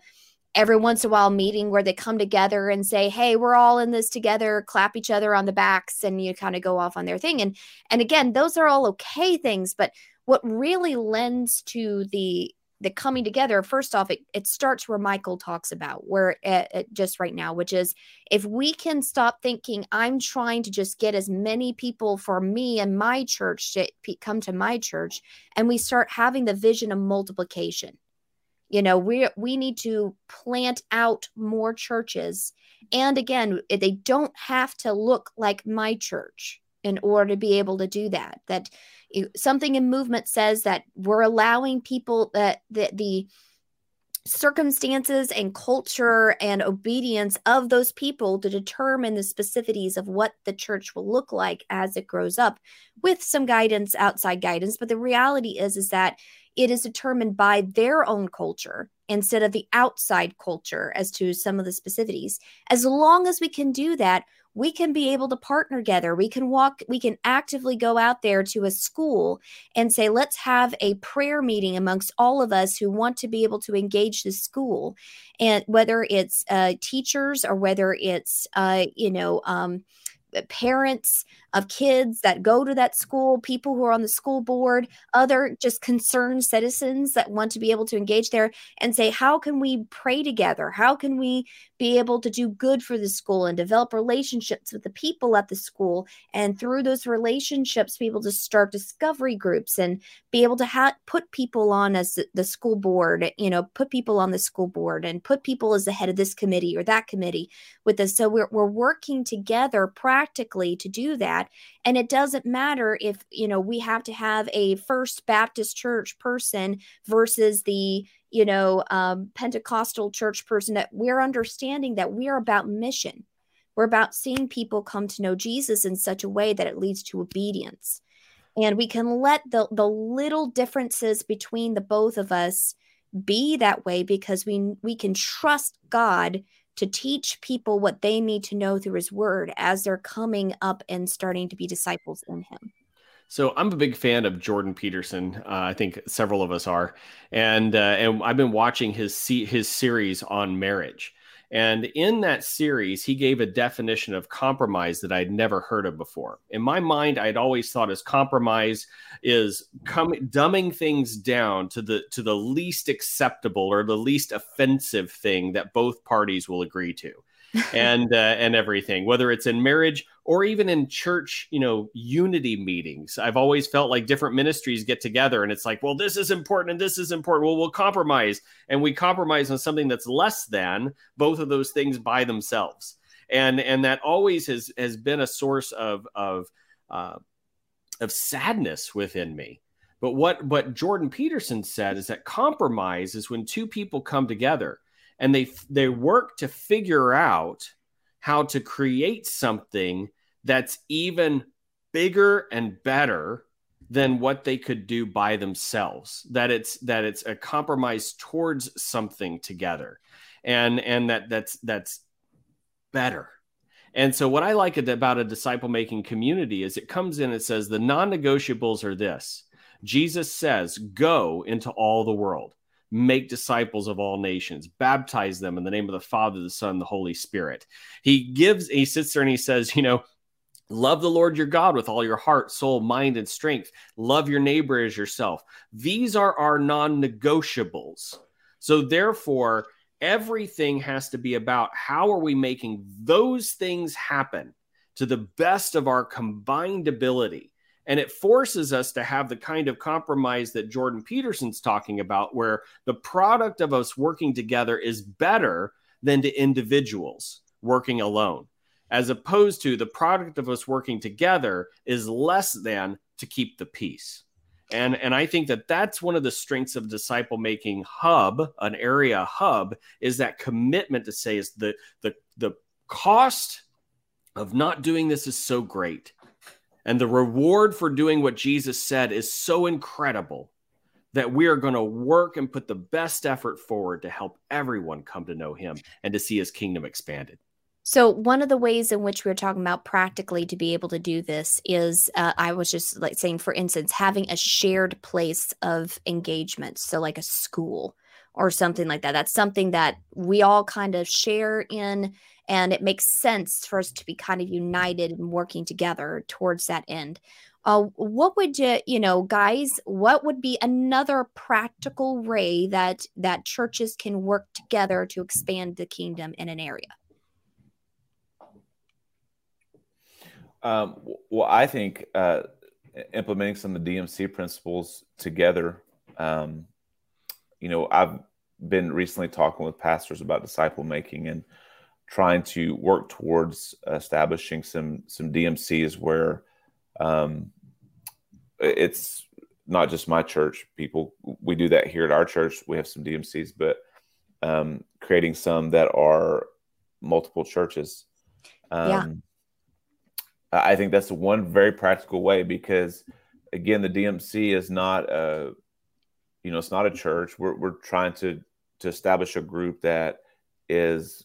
every once in a while meeting where they come together and say hey we're all in this together clap each other on the backs and you kind of go off on their thing. And and again those are all okay things but what really lends to the the coming together first off it, it starts where michael talks about where uh, just right now which is if we can stop thinking i'm trying to just get as many people for me and my church to come to my church and we start having the vision of multiplication you know we we need to plant out more churches. And again eh, they don't have to look like my church in order to be able to do that that eh, something in movement says that we're allowing people that the, the circumstances and culture and obedience of those people to determine the specificities of what the church will look like as it grows up with some guidance outside guidance. But the reality is is that it is determined by their own culture instead of the outside culture as to some of the specificities as long as we can do that we can be able to partner together. We can walk, we can actively go out there to a school and say, let's have a prayer meeting amongst all of us who want to be able to engage the school. And whether it's uh, teachers or whether it's, uh, you know, um, parents of kids that go to that school, people who are on the school board, other just concerned citizens that want to be able to engage there and say, how can we pray together? How can we be able to do good for the school and develop relationships with the people at the school? And through those relationships, be able to start discovery groups and be able to ha- put people on as the school board, you know, put people on the school board and put people as the head of this committee or that committee with us. So we're, we're working together practically to do that. And it doesn't matter if you know we have to have a first baptist church person versus the you know um, pentecostal church person that we're understanding that we are about mission. We're about seeing people come to know jesus in such a way that it leads to obedience. And we can let the the little differences between the both of us be that way because we we can trust god to teach people what they need to know through his word as they're coming up and starting to be disciples in him. So I'm a big fan of Jordan Peterson. Uh, I think several of us are, and uh, and I've been watching his his series on marriage. And in that series, he gave a definition of compromise that I'd never heard of before. In my mind, I'd always thought as compromise is coming dumbing things down to the to the least acceptable or the least offensive thing that both parties will agree to. and uh, and everything whether it's in marriage or even in church you know unity meetings. I've always felt like different ministries get together and it's like well this is important and this is important. Well we'll compromise. And we compromise on something that's less than both of those things by themselves. And and that always has has been a source of of uh, of sadness within me. But what what jordan peterson said is that compromise is when two people come together and they they work to figure out how to create something that's even bigger and better than what they could do by themselves that it's that it's a compromise towards something together and and that that's that's better. And so what i like about a disciple making community is it comes in and says the non-negotiables are this. Jesus says go into all the world make disciples of all nations, baptize them in the name of the Father, the Son, the Holy Spirit. He gives, he sits there and he says, you know, Love the Lord your God with all your heart, soul, mind, and strength. Love your neighbor as yourself. These are our non negotiables. So, therefore, everything has to be about how are we making those things happen to the best of our combined ability. And it forces us to have the kind of compromise that Jordan Peterson's talking about, where the product of us working together is better than to individuals working alone as opposed to the product of us working together is less than to keep the peace. And, and I think that that's one of the strengths of disciple making hub, an area hub, is that commitment to say is the the the cost of not doing this is so great, and the reward for doing what Jesus said is so incredible that we are going to work and put the best effort forward to help everyone come to know Him and to see His kingdom expanded. So one of the ways in which we're talking about practically to be able to do this is, uh, I was just like saying, for instance, having a shared place of engagement. So like a school or something like that. That's something that we all kind of share in, and it makes sense for us to be kind of united and working together towards that end. Uh, what would you, you know, guys? What would be another practical way that that churches can work together to expand the kingdom in an area? Um, well, I think uh, implementing some of the DMC principles together. Um, you know, I've been recently talking with pastors about disciple making and trying to work towards establishing some some DMCs where um, it's not just my church. People, we do that here at our church. We have some DMCs, but um, creating some that are multiple churches. Um, yeah I think that's one very practical way because, again, the DMC is not a, you know, it's not a church. We're we're trying to to establish a group that is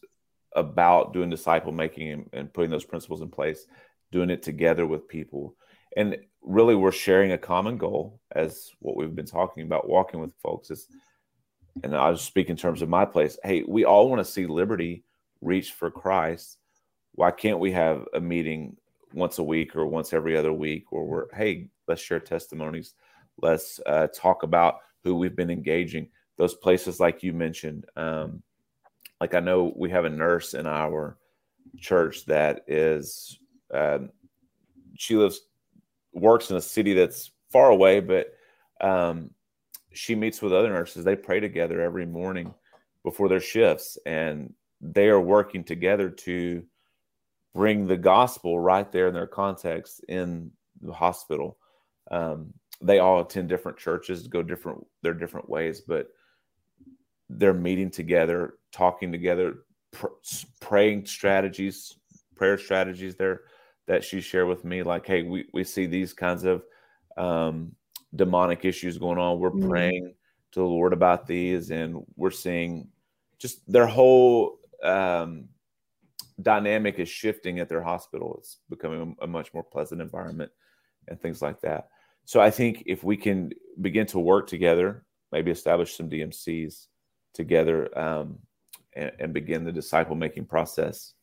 about doing disciple making and, and putting those principles in place, doing it together with people, and really we're sharing a common goal as what we've been talking about, walking with folks is. And I'll speak in terms of my place. Hey, we all want to see liberty reach for Christ. Why can't we have a meeting once a week or once every other week where we're hey let's share testimonies let's uh, talk about who we've been engaging those places like you mentioned um, like i know we have a nurse in our church that is um, she lives works in a city that's far away but um, she meets with other nurses they pray together every morning before their shifts and they are working together to bring the gospel right there in their context in the hospital. Um, they all attend different churches, go different their different ways, but they're meeting together, talking together, pr- praying strategies, prayer strategies there that she shared with me. Like, hey, we, we see these kinds of um, demonic issues going on. We're mm-hmm. praying to the Lord about these, and we're seeing just their whole um, dynamic is shifting at their hospital. It's becoming a, a, much more pleasant environment and things like that. So I think if we can begin to work together, maybe establish some DMCs together um, and, and, begin the disciple making process.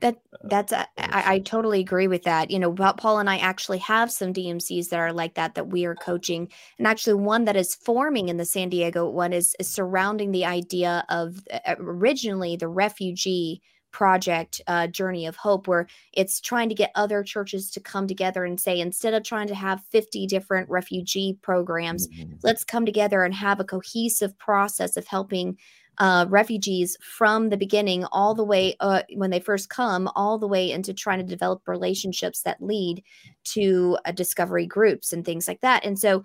That uh, that's uh, I, I, totally agree with that. You know, Paul and I actually have some DMCs that are like that that we are coaching, and actually one that is forming in the San Diego one is, is surrounding the idea of uh, originally the refugee project uh, journey of hope where it's trying to get other churches to come together and say instead of trying to have 50 different refugee programs mm-hmm. let's come together and have a cohesive process of helping uh, refugees from the beginning all the way uh, when they first come all the way into trying to develop relationships that lead to uh, discovery groups and things like that. And so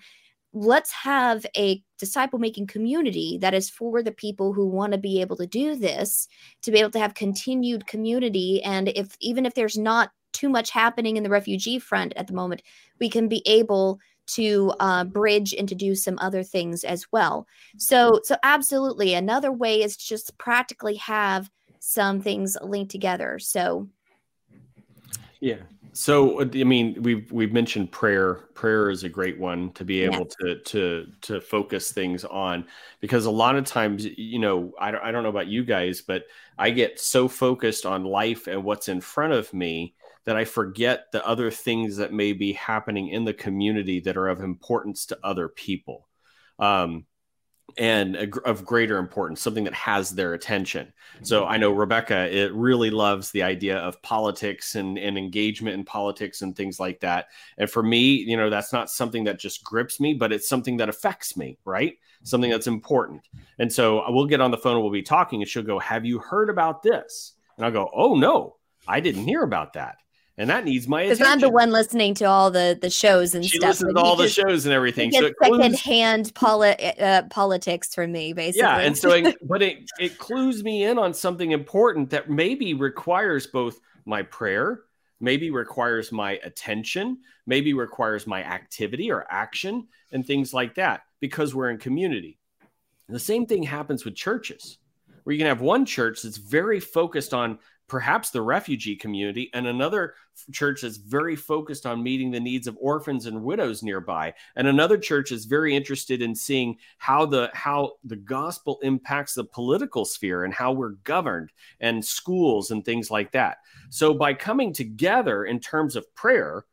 let's have a disciple making community that is for the people who want to be able to do this to be able to have continued community. And if even if there's not too much happening in the refugee front at the moment we can be able to uh, bridge and to do some other things as well. So so absolutely another way is to just practically have some things linked together. So yeah. So I mean, we've we've mentioned prayer. Prayer is a great one to be able to to to focus things on because a lot of times, you know, I don't, I don't know about you guys, but I get so focused on life and what's in front of me that I forget the other things that may be happening in the community that are of importance to other people. Um, and of greater importance, something that has their attention. So I know Rebecca it really loves the idea of politics and, and engagement in politics and things like that. And for me, you know, that's not something that just grips me, but it's something that affects me, right? Something that's important. And so we'll get on the phone and we'll be talking, and she'll go, "Have you heard about this?" And I'll go, "Oh no, I didn't hear about that." And that needs my attention. Because I'm the one listening to all the the shows and she stuff. listens to all the shows and everything. So second hand poli- uh, politics from me, basically. Yeah, and so, it, but it it clues me in on something important that maybe requires both my prayer, maybe requires my attention, maybe requires my activity or action and things like that because we're in community. And the same thing happens with churches, where you can have one church that's very focused on perhaps the refugee community, and another church that's very focused on meeting the needs of orphans and widows nearby, and another church is very interested in seeing how the how the gospel impacts the political sphere and how we're governed and schools and things like that. So by coming together in terms of prayer,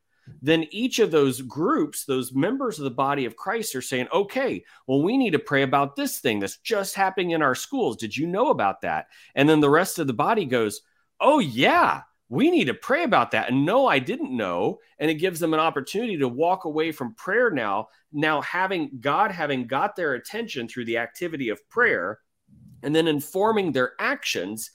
then each of those groups, those members of the body of Christ, are saying, okay, well, we need to pray about this thing that's just happening in our schools. Did you know about that? And then the rest of the body goes, oh, yeah, we need to pray about that. And no, I didn't know. And it gives them an opportunity to walk away from prayer now, now having God having got their attention through the activity of prayer and then informing their actions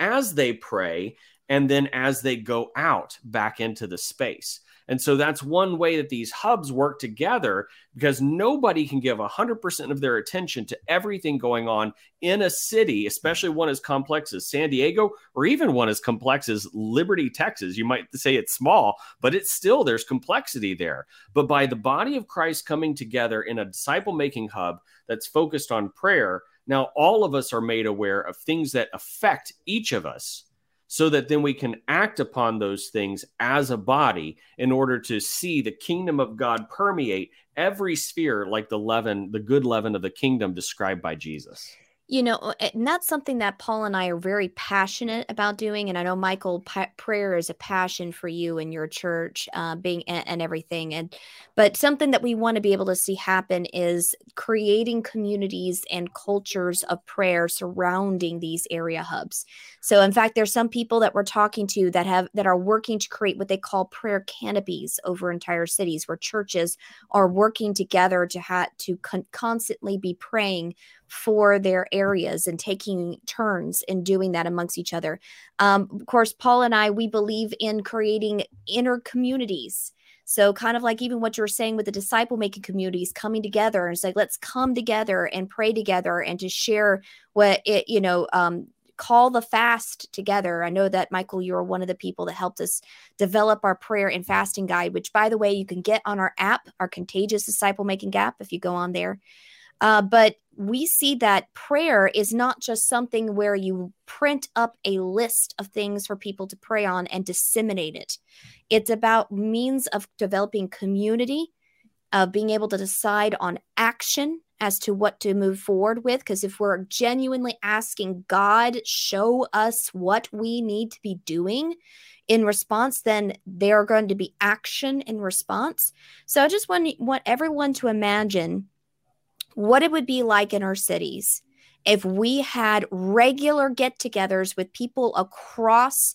as they pray and then as they go out back into the space. And so that's one way that these hubs work together because nobody can give 100% of their attention to everything going on in a city, especially one as complex as San Diego or even one as complex as Liberty, Texas. You might say it's small, but it's still, there's complexity there. But by the body of Christ coming together in a disciple making hub that's focused on prayer, now all of us are made aware of things that affect each of us so that then we can act upon those things as a body in order to see the kingdom of God permeate every sphere like the leaven, the good leaven of the kingdom described by Jesus. You know, and that's something that Paul and I are very passionate about doing. And I know, Michael, pa- prayer is a passion for you and your church, uh, being and, and everything. And but something that we want to be able to see happen is creating communities and cultures of prayer surrounding these area hubs. So, in fact, there's some people that we're talking to that have that are working to create what they call prayer canopies over entire cities, where churches are working together to have to con- constantly be praying for their areas and taking turns in doing that amongst each other. Um, of course, Paul and I, we believe in creating inner communities. So, kind of like even what you were saying with the disciple making communities coming together and it's like, let's come together and pray together and to share what it, you know, um, call the fast together. I know that Michael, you're one of the people that helped us develop our prayer and fasting guide, which by the way, you can get on our app, our contagious disciple making app, if you go on there. Uh, but we see that prayer is not just something where you print up a list of things for people to pray on and disseminate it. It's about means of developing community, of being able to decide on action as to what to move forward with. Because if we're genuinely asking God, show us what we need to be doing in response, then there are going to be action in response. So I just want, want everyone to imagine what it would be like in our cities if we had regular get togethers with people across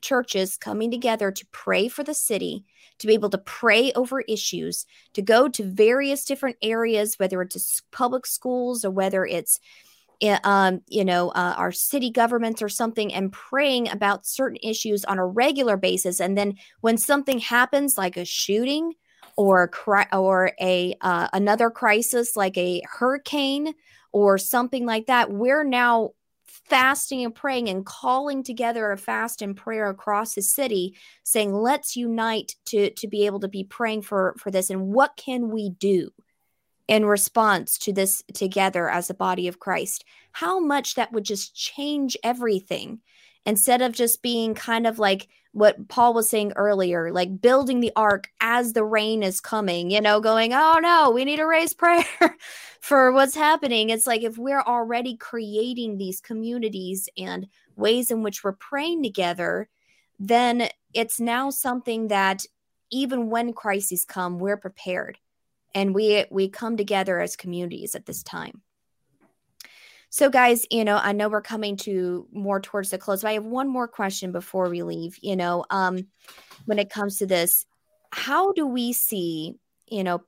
churches coming together to pray for the city, to be able to pray over issues, to go to various different areas, whether it's public schools or whether it's eh, um, you know, uh, our city governments or something, and praying about certain issues on a regular basis. And then when something happens, like a shooting or or a uh, another crisis like a hurricane or something like that we're now fasting and praying and calling together a fast and prayer across the city saying let's unite to to be able to be praying for for this. And what can we do in response to this together as a body of Christ? How much that would just change everything instead of just being kind of like what Paul was saying earlier, like building the ark as the rain is coming, you know, going, oh no, we need to raise prayer for what's happening. It's like if we're already creating these communities and ways in which we're praying together, then it's now something that even when crises come, we're prepared and we we come together as communities at this time. So, guys, you know, I know we're coming to more towards the close, but I have one more question before we leave. You know, um, when it comes to this, how do we see, you know,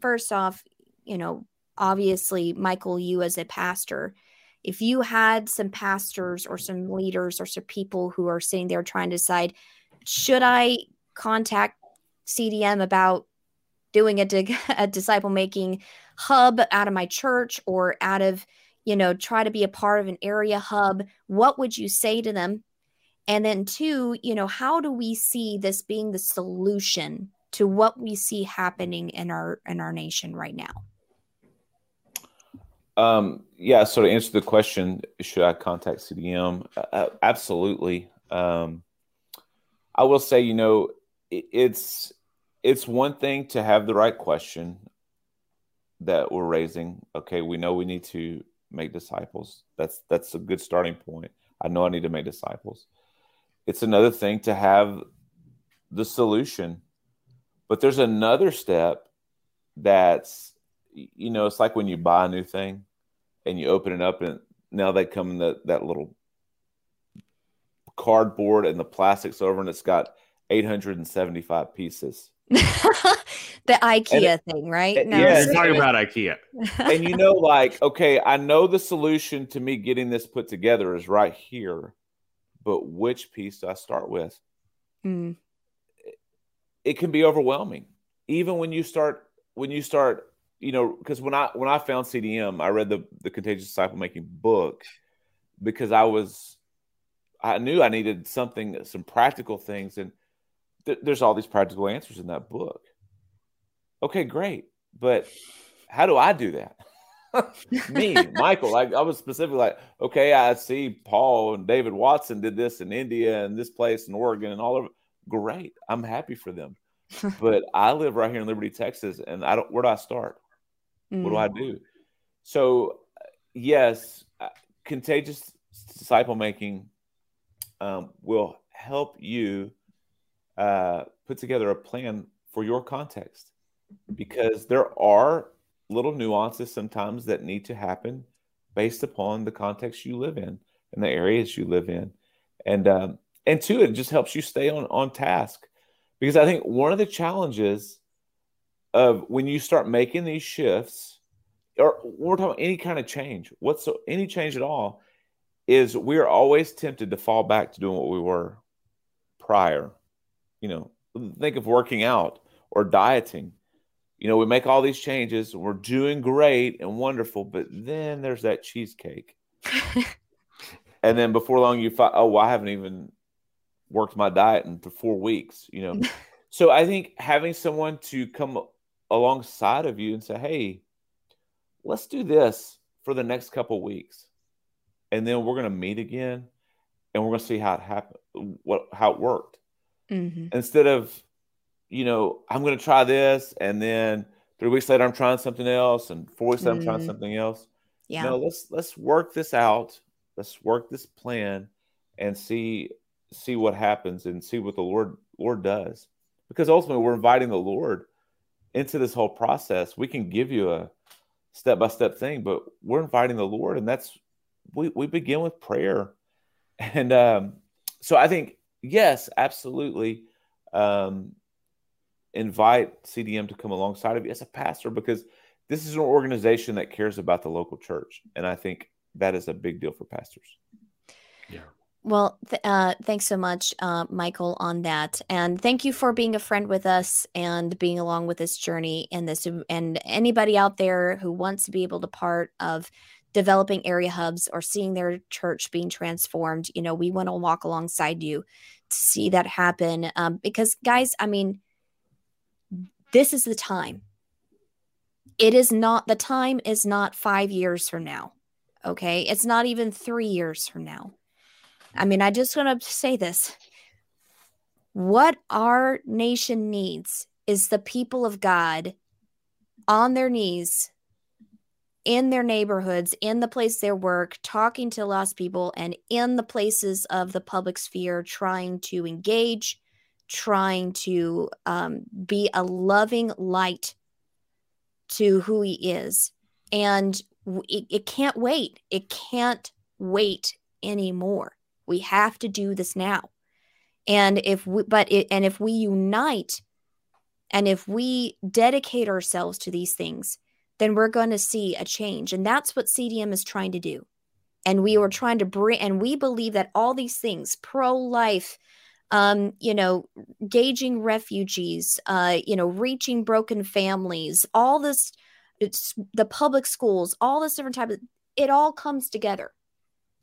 first off, you know, obviously, Michael, you as a pastor, if you had some pastors or some leaders or some people who are sitting there trying to decide, should I contact CDM about doing a, a disciple making hub out of my church or out of, you know, try to be a part of an area hub, what would you say to them? And then, two, you know, how do we see this being the solution to what we see happening in our in our nation right now? Um, yeah. So to answer the question, should I contact CDM? Uh, absolutely. Um, I will say, you know, it, it's it's one thing to have the right question that we're raising. Okay, we know we need to make disciples. That's that's a good starting point. I know I need to make disciples. It's another thing to have the solution. But there's another step that's you know, it's like when you buy a new thing and you open it up and now they come in that that little cardboard and the plastic's over and it's got 875 pieces. the IKEA it, thing, right? No. Yeah, talking about IKEA. and you know, like, okay, I know the solution to me getting this put together is right here, but which piece do I start with? Mm. It, it can be overwhelming, even when you start when you start you know, because when I when I found CDM, I read the the Contagious Disciple Making book because I was I knew I needed something, some practical things, and th- there's all these practical answers in that book. Okay, great, but how do I do that? Me, Michael, like I was specifically like, okay, I see Paul and David Watson did this in India and this place in Oregon and all of it. Great, I'm happy for them. but I live right here in Liberty, Texas, and I don't. Where do I start? Mm. What do I mm. do? So, yes, uh, contagious disciple making um, will help you uh, put together a plan for your context because there are little nuances sometimes that need to happen based upon the context you live in and the areas you live in and um, and two it just helps you stay on on task because i think one of the challenges of when you start making these shifts, or we're talking any kind of change, what's so, any change at all, is we're always tempted to fall back to doing what we were prior. You know, think of working out or dieting. You know, we make all these changes, we're doing great and wonderful, but then there's that cheesecake. and then before long, you find, oh, well, I haven't even worked my diet in four weeks, you know. so I think having someone to come alongside of you and say, hey, let's do this for the next couple weeks. And then we're going to meet again and we're going to see how it happened, what, how it worked. Mm-hmm. Instead of, you know, I'm going to try this and then three weeks later I'm trying something else and four weeks later mm-hmm. I'm trying mm-hmm. something else. Yeah. No, let's let's work this out. Let's work this plan and see see what happens and see what the Lord Lord does. Because ultimately we're inviting the Lord into this whole process, we can give you a step by step thing, but we're inviting the Lord, and that's we we begin with prayer, and um, so I think yes, absolutely, um, invite CDM to come alongside of you as a pastor because this is an organization that cares about the local church, and I think that is a big deal for pastors. Yeah. Well, th- uh, thanks so much, uh, Michael, on that, and thank you for being a friend with us and being along with this journey and this. And anybody out there who wants to be able to part of developing area hubs or seeing their church being transformed, you know, we want to walk alongside you to see that happen. Um, because, guys, I mean, this is the time. It is not the time is not five years from now. Okay, it's not even three years from now I mean, I just want to say this. What our nation needs is the people of God on their knees in their neighborhoods, in the place they work, talking to lost people, and in the places of the public sphere, trying to engage, trying to um, be a loving light to who he is. And it, it can't wait. It can't wait anymore. We have to do this now. And if we, but it, and if we unite and if we dedicate ourselves to these things, then we're going to see a change. And that's what CDM is trying to do. And we were trying to bring, and we believe that all these things, pro life, um, you know, gauging refugees, uh, you know, reaching broken families, all this, it's the public schools, all this different type of, it all comes together.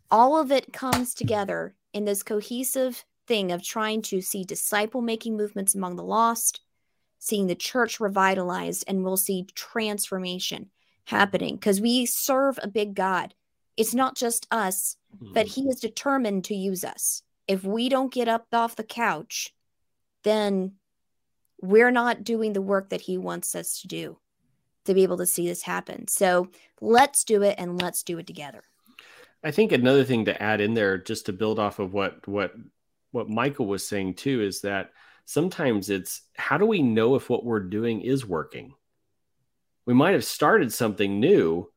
All of it comes together in this cohesive thing of trying to see disciple making movements among the lost, seeing the church revitalized and we'll see transformation happening because we serve a big God. It's not just us, but He is determined to use us. If we don't get up off the couch, then we're not doing the work that He wants us to do to be able to see this happen. So let's do it and let's do it together. I think another thing to add in there, just to build off of what what what Michael was saying too, is that sometimes it's how do we know if what we're doing is working? We might have started something new,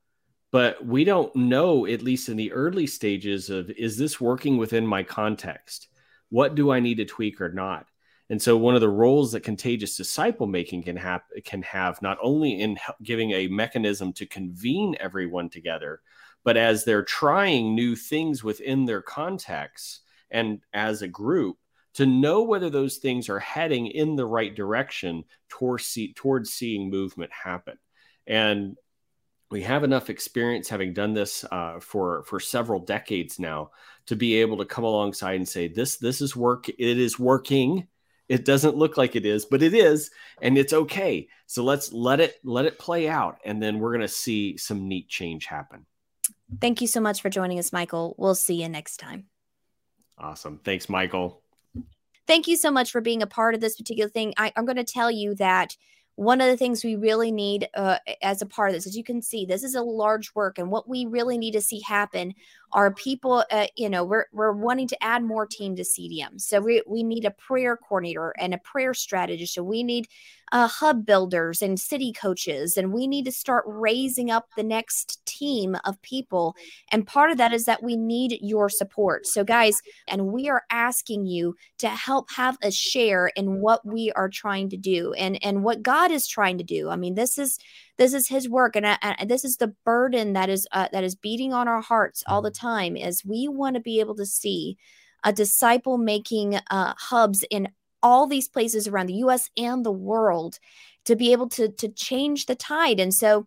but we don't know, at least in the early stages, of is this working within my context? What do I need to tweak or not? And so, one of the roles that contagious disciple making can have can have not only in giving a mechanism to convene everyone together, but as they're trying new things within their context and as a group, to know whether those things are heading in the right direction towards, see, towards seeing movement happen. And we have enough experience having done this uh, for for several decades now to be able to come alongside and say this this is work it is working. It doesn't look like it is but it is and it's okay. So let's let it let it play out and then we're going to see some neat change happen. Thank you so much for joining us michael. We'll see you next time. Awesome. Thanks michael. Thank you so much for being a part of this particular thing. I, I'm going to tell you that one of the things we really need uh, as a part of this, as you can see, this is a large work, and what we really need to see happen are people. Uh, you know, we're we're wanting to add more team to CDM, so we we need a prayer coordinator and a prayer strategist. So we need uh, hub builders and city coaches, and we need to start raising up the next team of people. And part of that is that we need your support. So, guys, and we are asking you to help have a share in what we are trying to do and and what God is trying to do. I mean, this is this is His work, and, and this is the burden that is uh, that is beating on our hearts all the time. Is we want to be able to see a disciple making uh, hubs in all these places around the US and the world to be able to to change the tide and so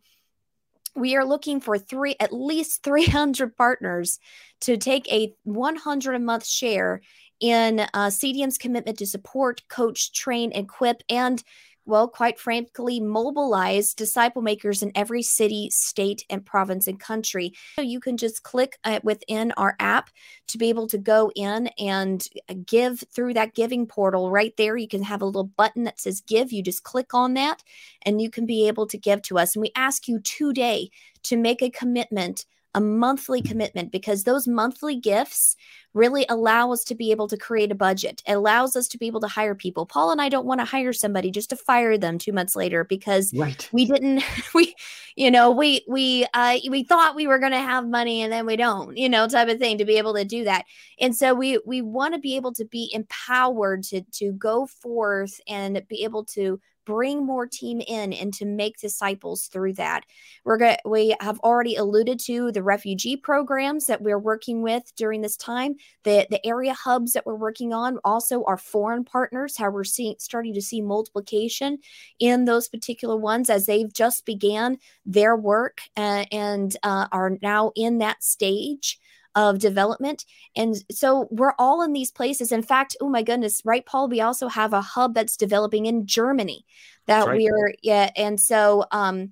we are looking for three at least 300 partners to take a 100 a month share in uh, CDM's commitment to support, coach, train, equip, and well, quite frankly, mobilize disciple makers in every city, state, and province and country. So you can just click uh, within our app to be able to go in and uh, give through that giving portal right there. You can have a little button that says give. You just click on that and you can be able to give to us. And we ask you today to make a commitment a monthly commitment because those monthly gifts really allow us to be able to create a budget. It allows us to be able to hire people. Paul and I don't want to hire somebody just to fire them 2 months later because right. we didn't we you know, we we uh we thought we were going to have money and then we don't, you know, type of thing to be able to do that. And so we we want to be able to be empowered to to go forth and be able to bring more team in and to make disciples through that. We're going we have already alluded to the refugee programs that we're working with during this time. The the area hubs that we're working on also our foreign partners, how we're seeing starting to see multiplication in those particular ones as they've just began their work uh, and uh, are now in that stage of development. And so we're all in these places. In fact, oh my goodness, right, Paul? We also have a hub that's developing in Germany that right. we're, yeah. And so, um,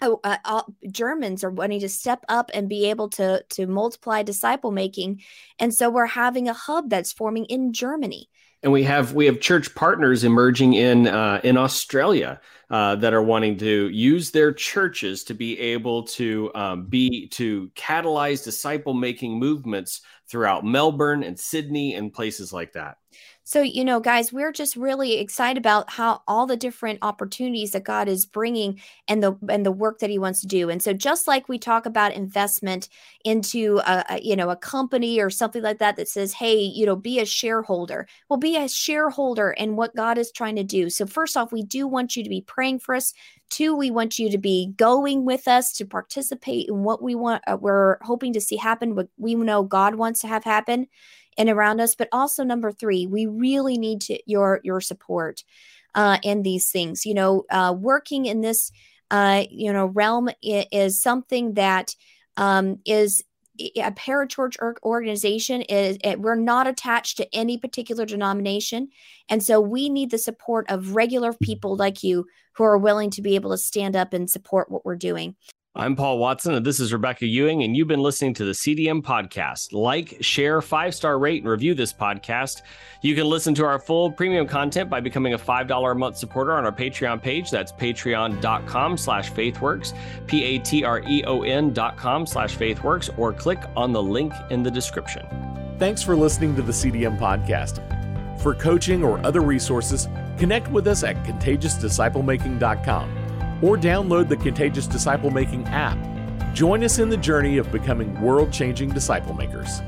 oh, uh, all, Germans are wanting to step up and be able to to multiply disciple making, and so we're having a hub that's forming in Germany. And we have we have church partners emerging in uh, in Australia uh, that are wanting to use their churches to be able to um, be to catalyze disciple making movements throughout Melbourne and Sydney and places like that. So, you know, guys, we're just really excited about how all the different opportunities that God is bringing and the and the work that he wants to do. And so just like we talk about investment into a, a you know, a company or something like that that says, "Hey, you know, be a shareholder." Well, be a shareholder in what God is trying to do. So first off, we do want you to be praying for us. Two, we want you to be going with us to participate in what we want uh, we're hoping to see happen what we know God wants to have happen and around us but also number three we really need to your your support uh, in these things. You know uh, working in this uh, you know realm is, something that um, is a parachurch organization is it, we're not attached to any particular denomination. And so we need the support of regular people like you who are willing to be able to stand up and support what we're doing I'm Paul Watson, and this is Rebecca Ewing, and you've been listening to the CDM podcast. Like, share, five star rate, and review this podcast. You can listen to our full premium content by becoming a $5 a month supporter on our Patreon page. That's patreon.com slash faithworks, P A T R E O N dot com slash faithworks, or click on the link in the description. Thanks for listening to the CDM podcast. For coaching or other resources, connect with us at contagiousdisciplemaking.com or download the Contagious Disciple Making app. Join us in the journey of becoming world changing disciple makers.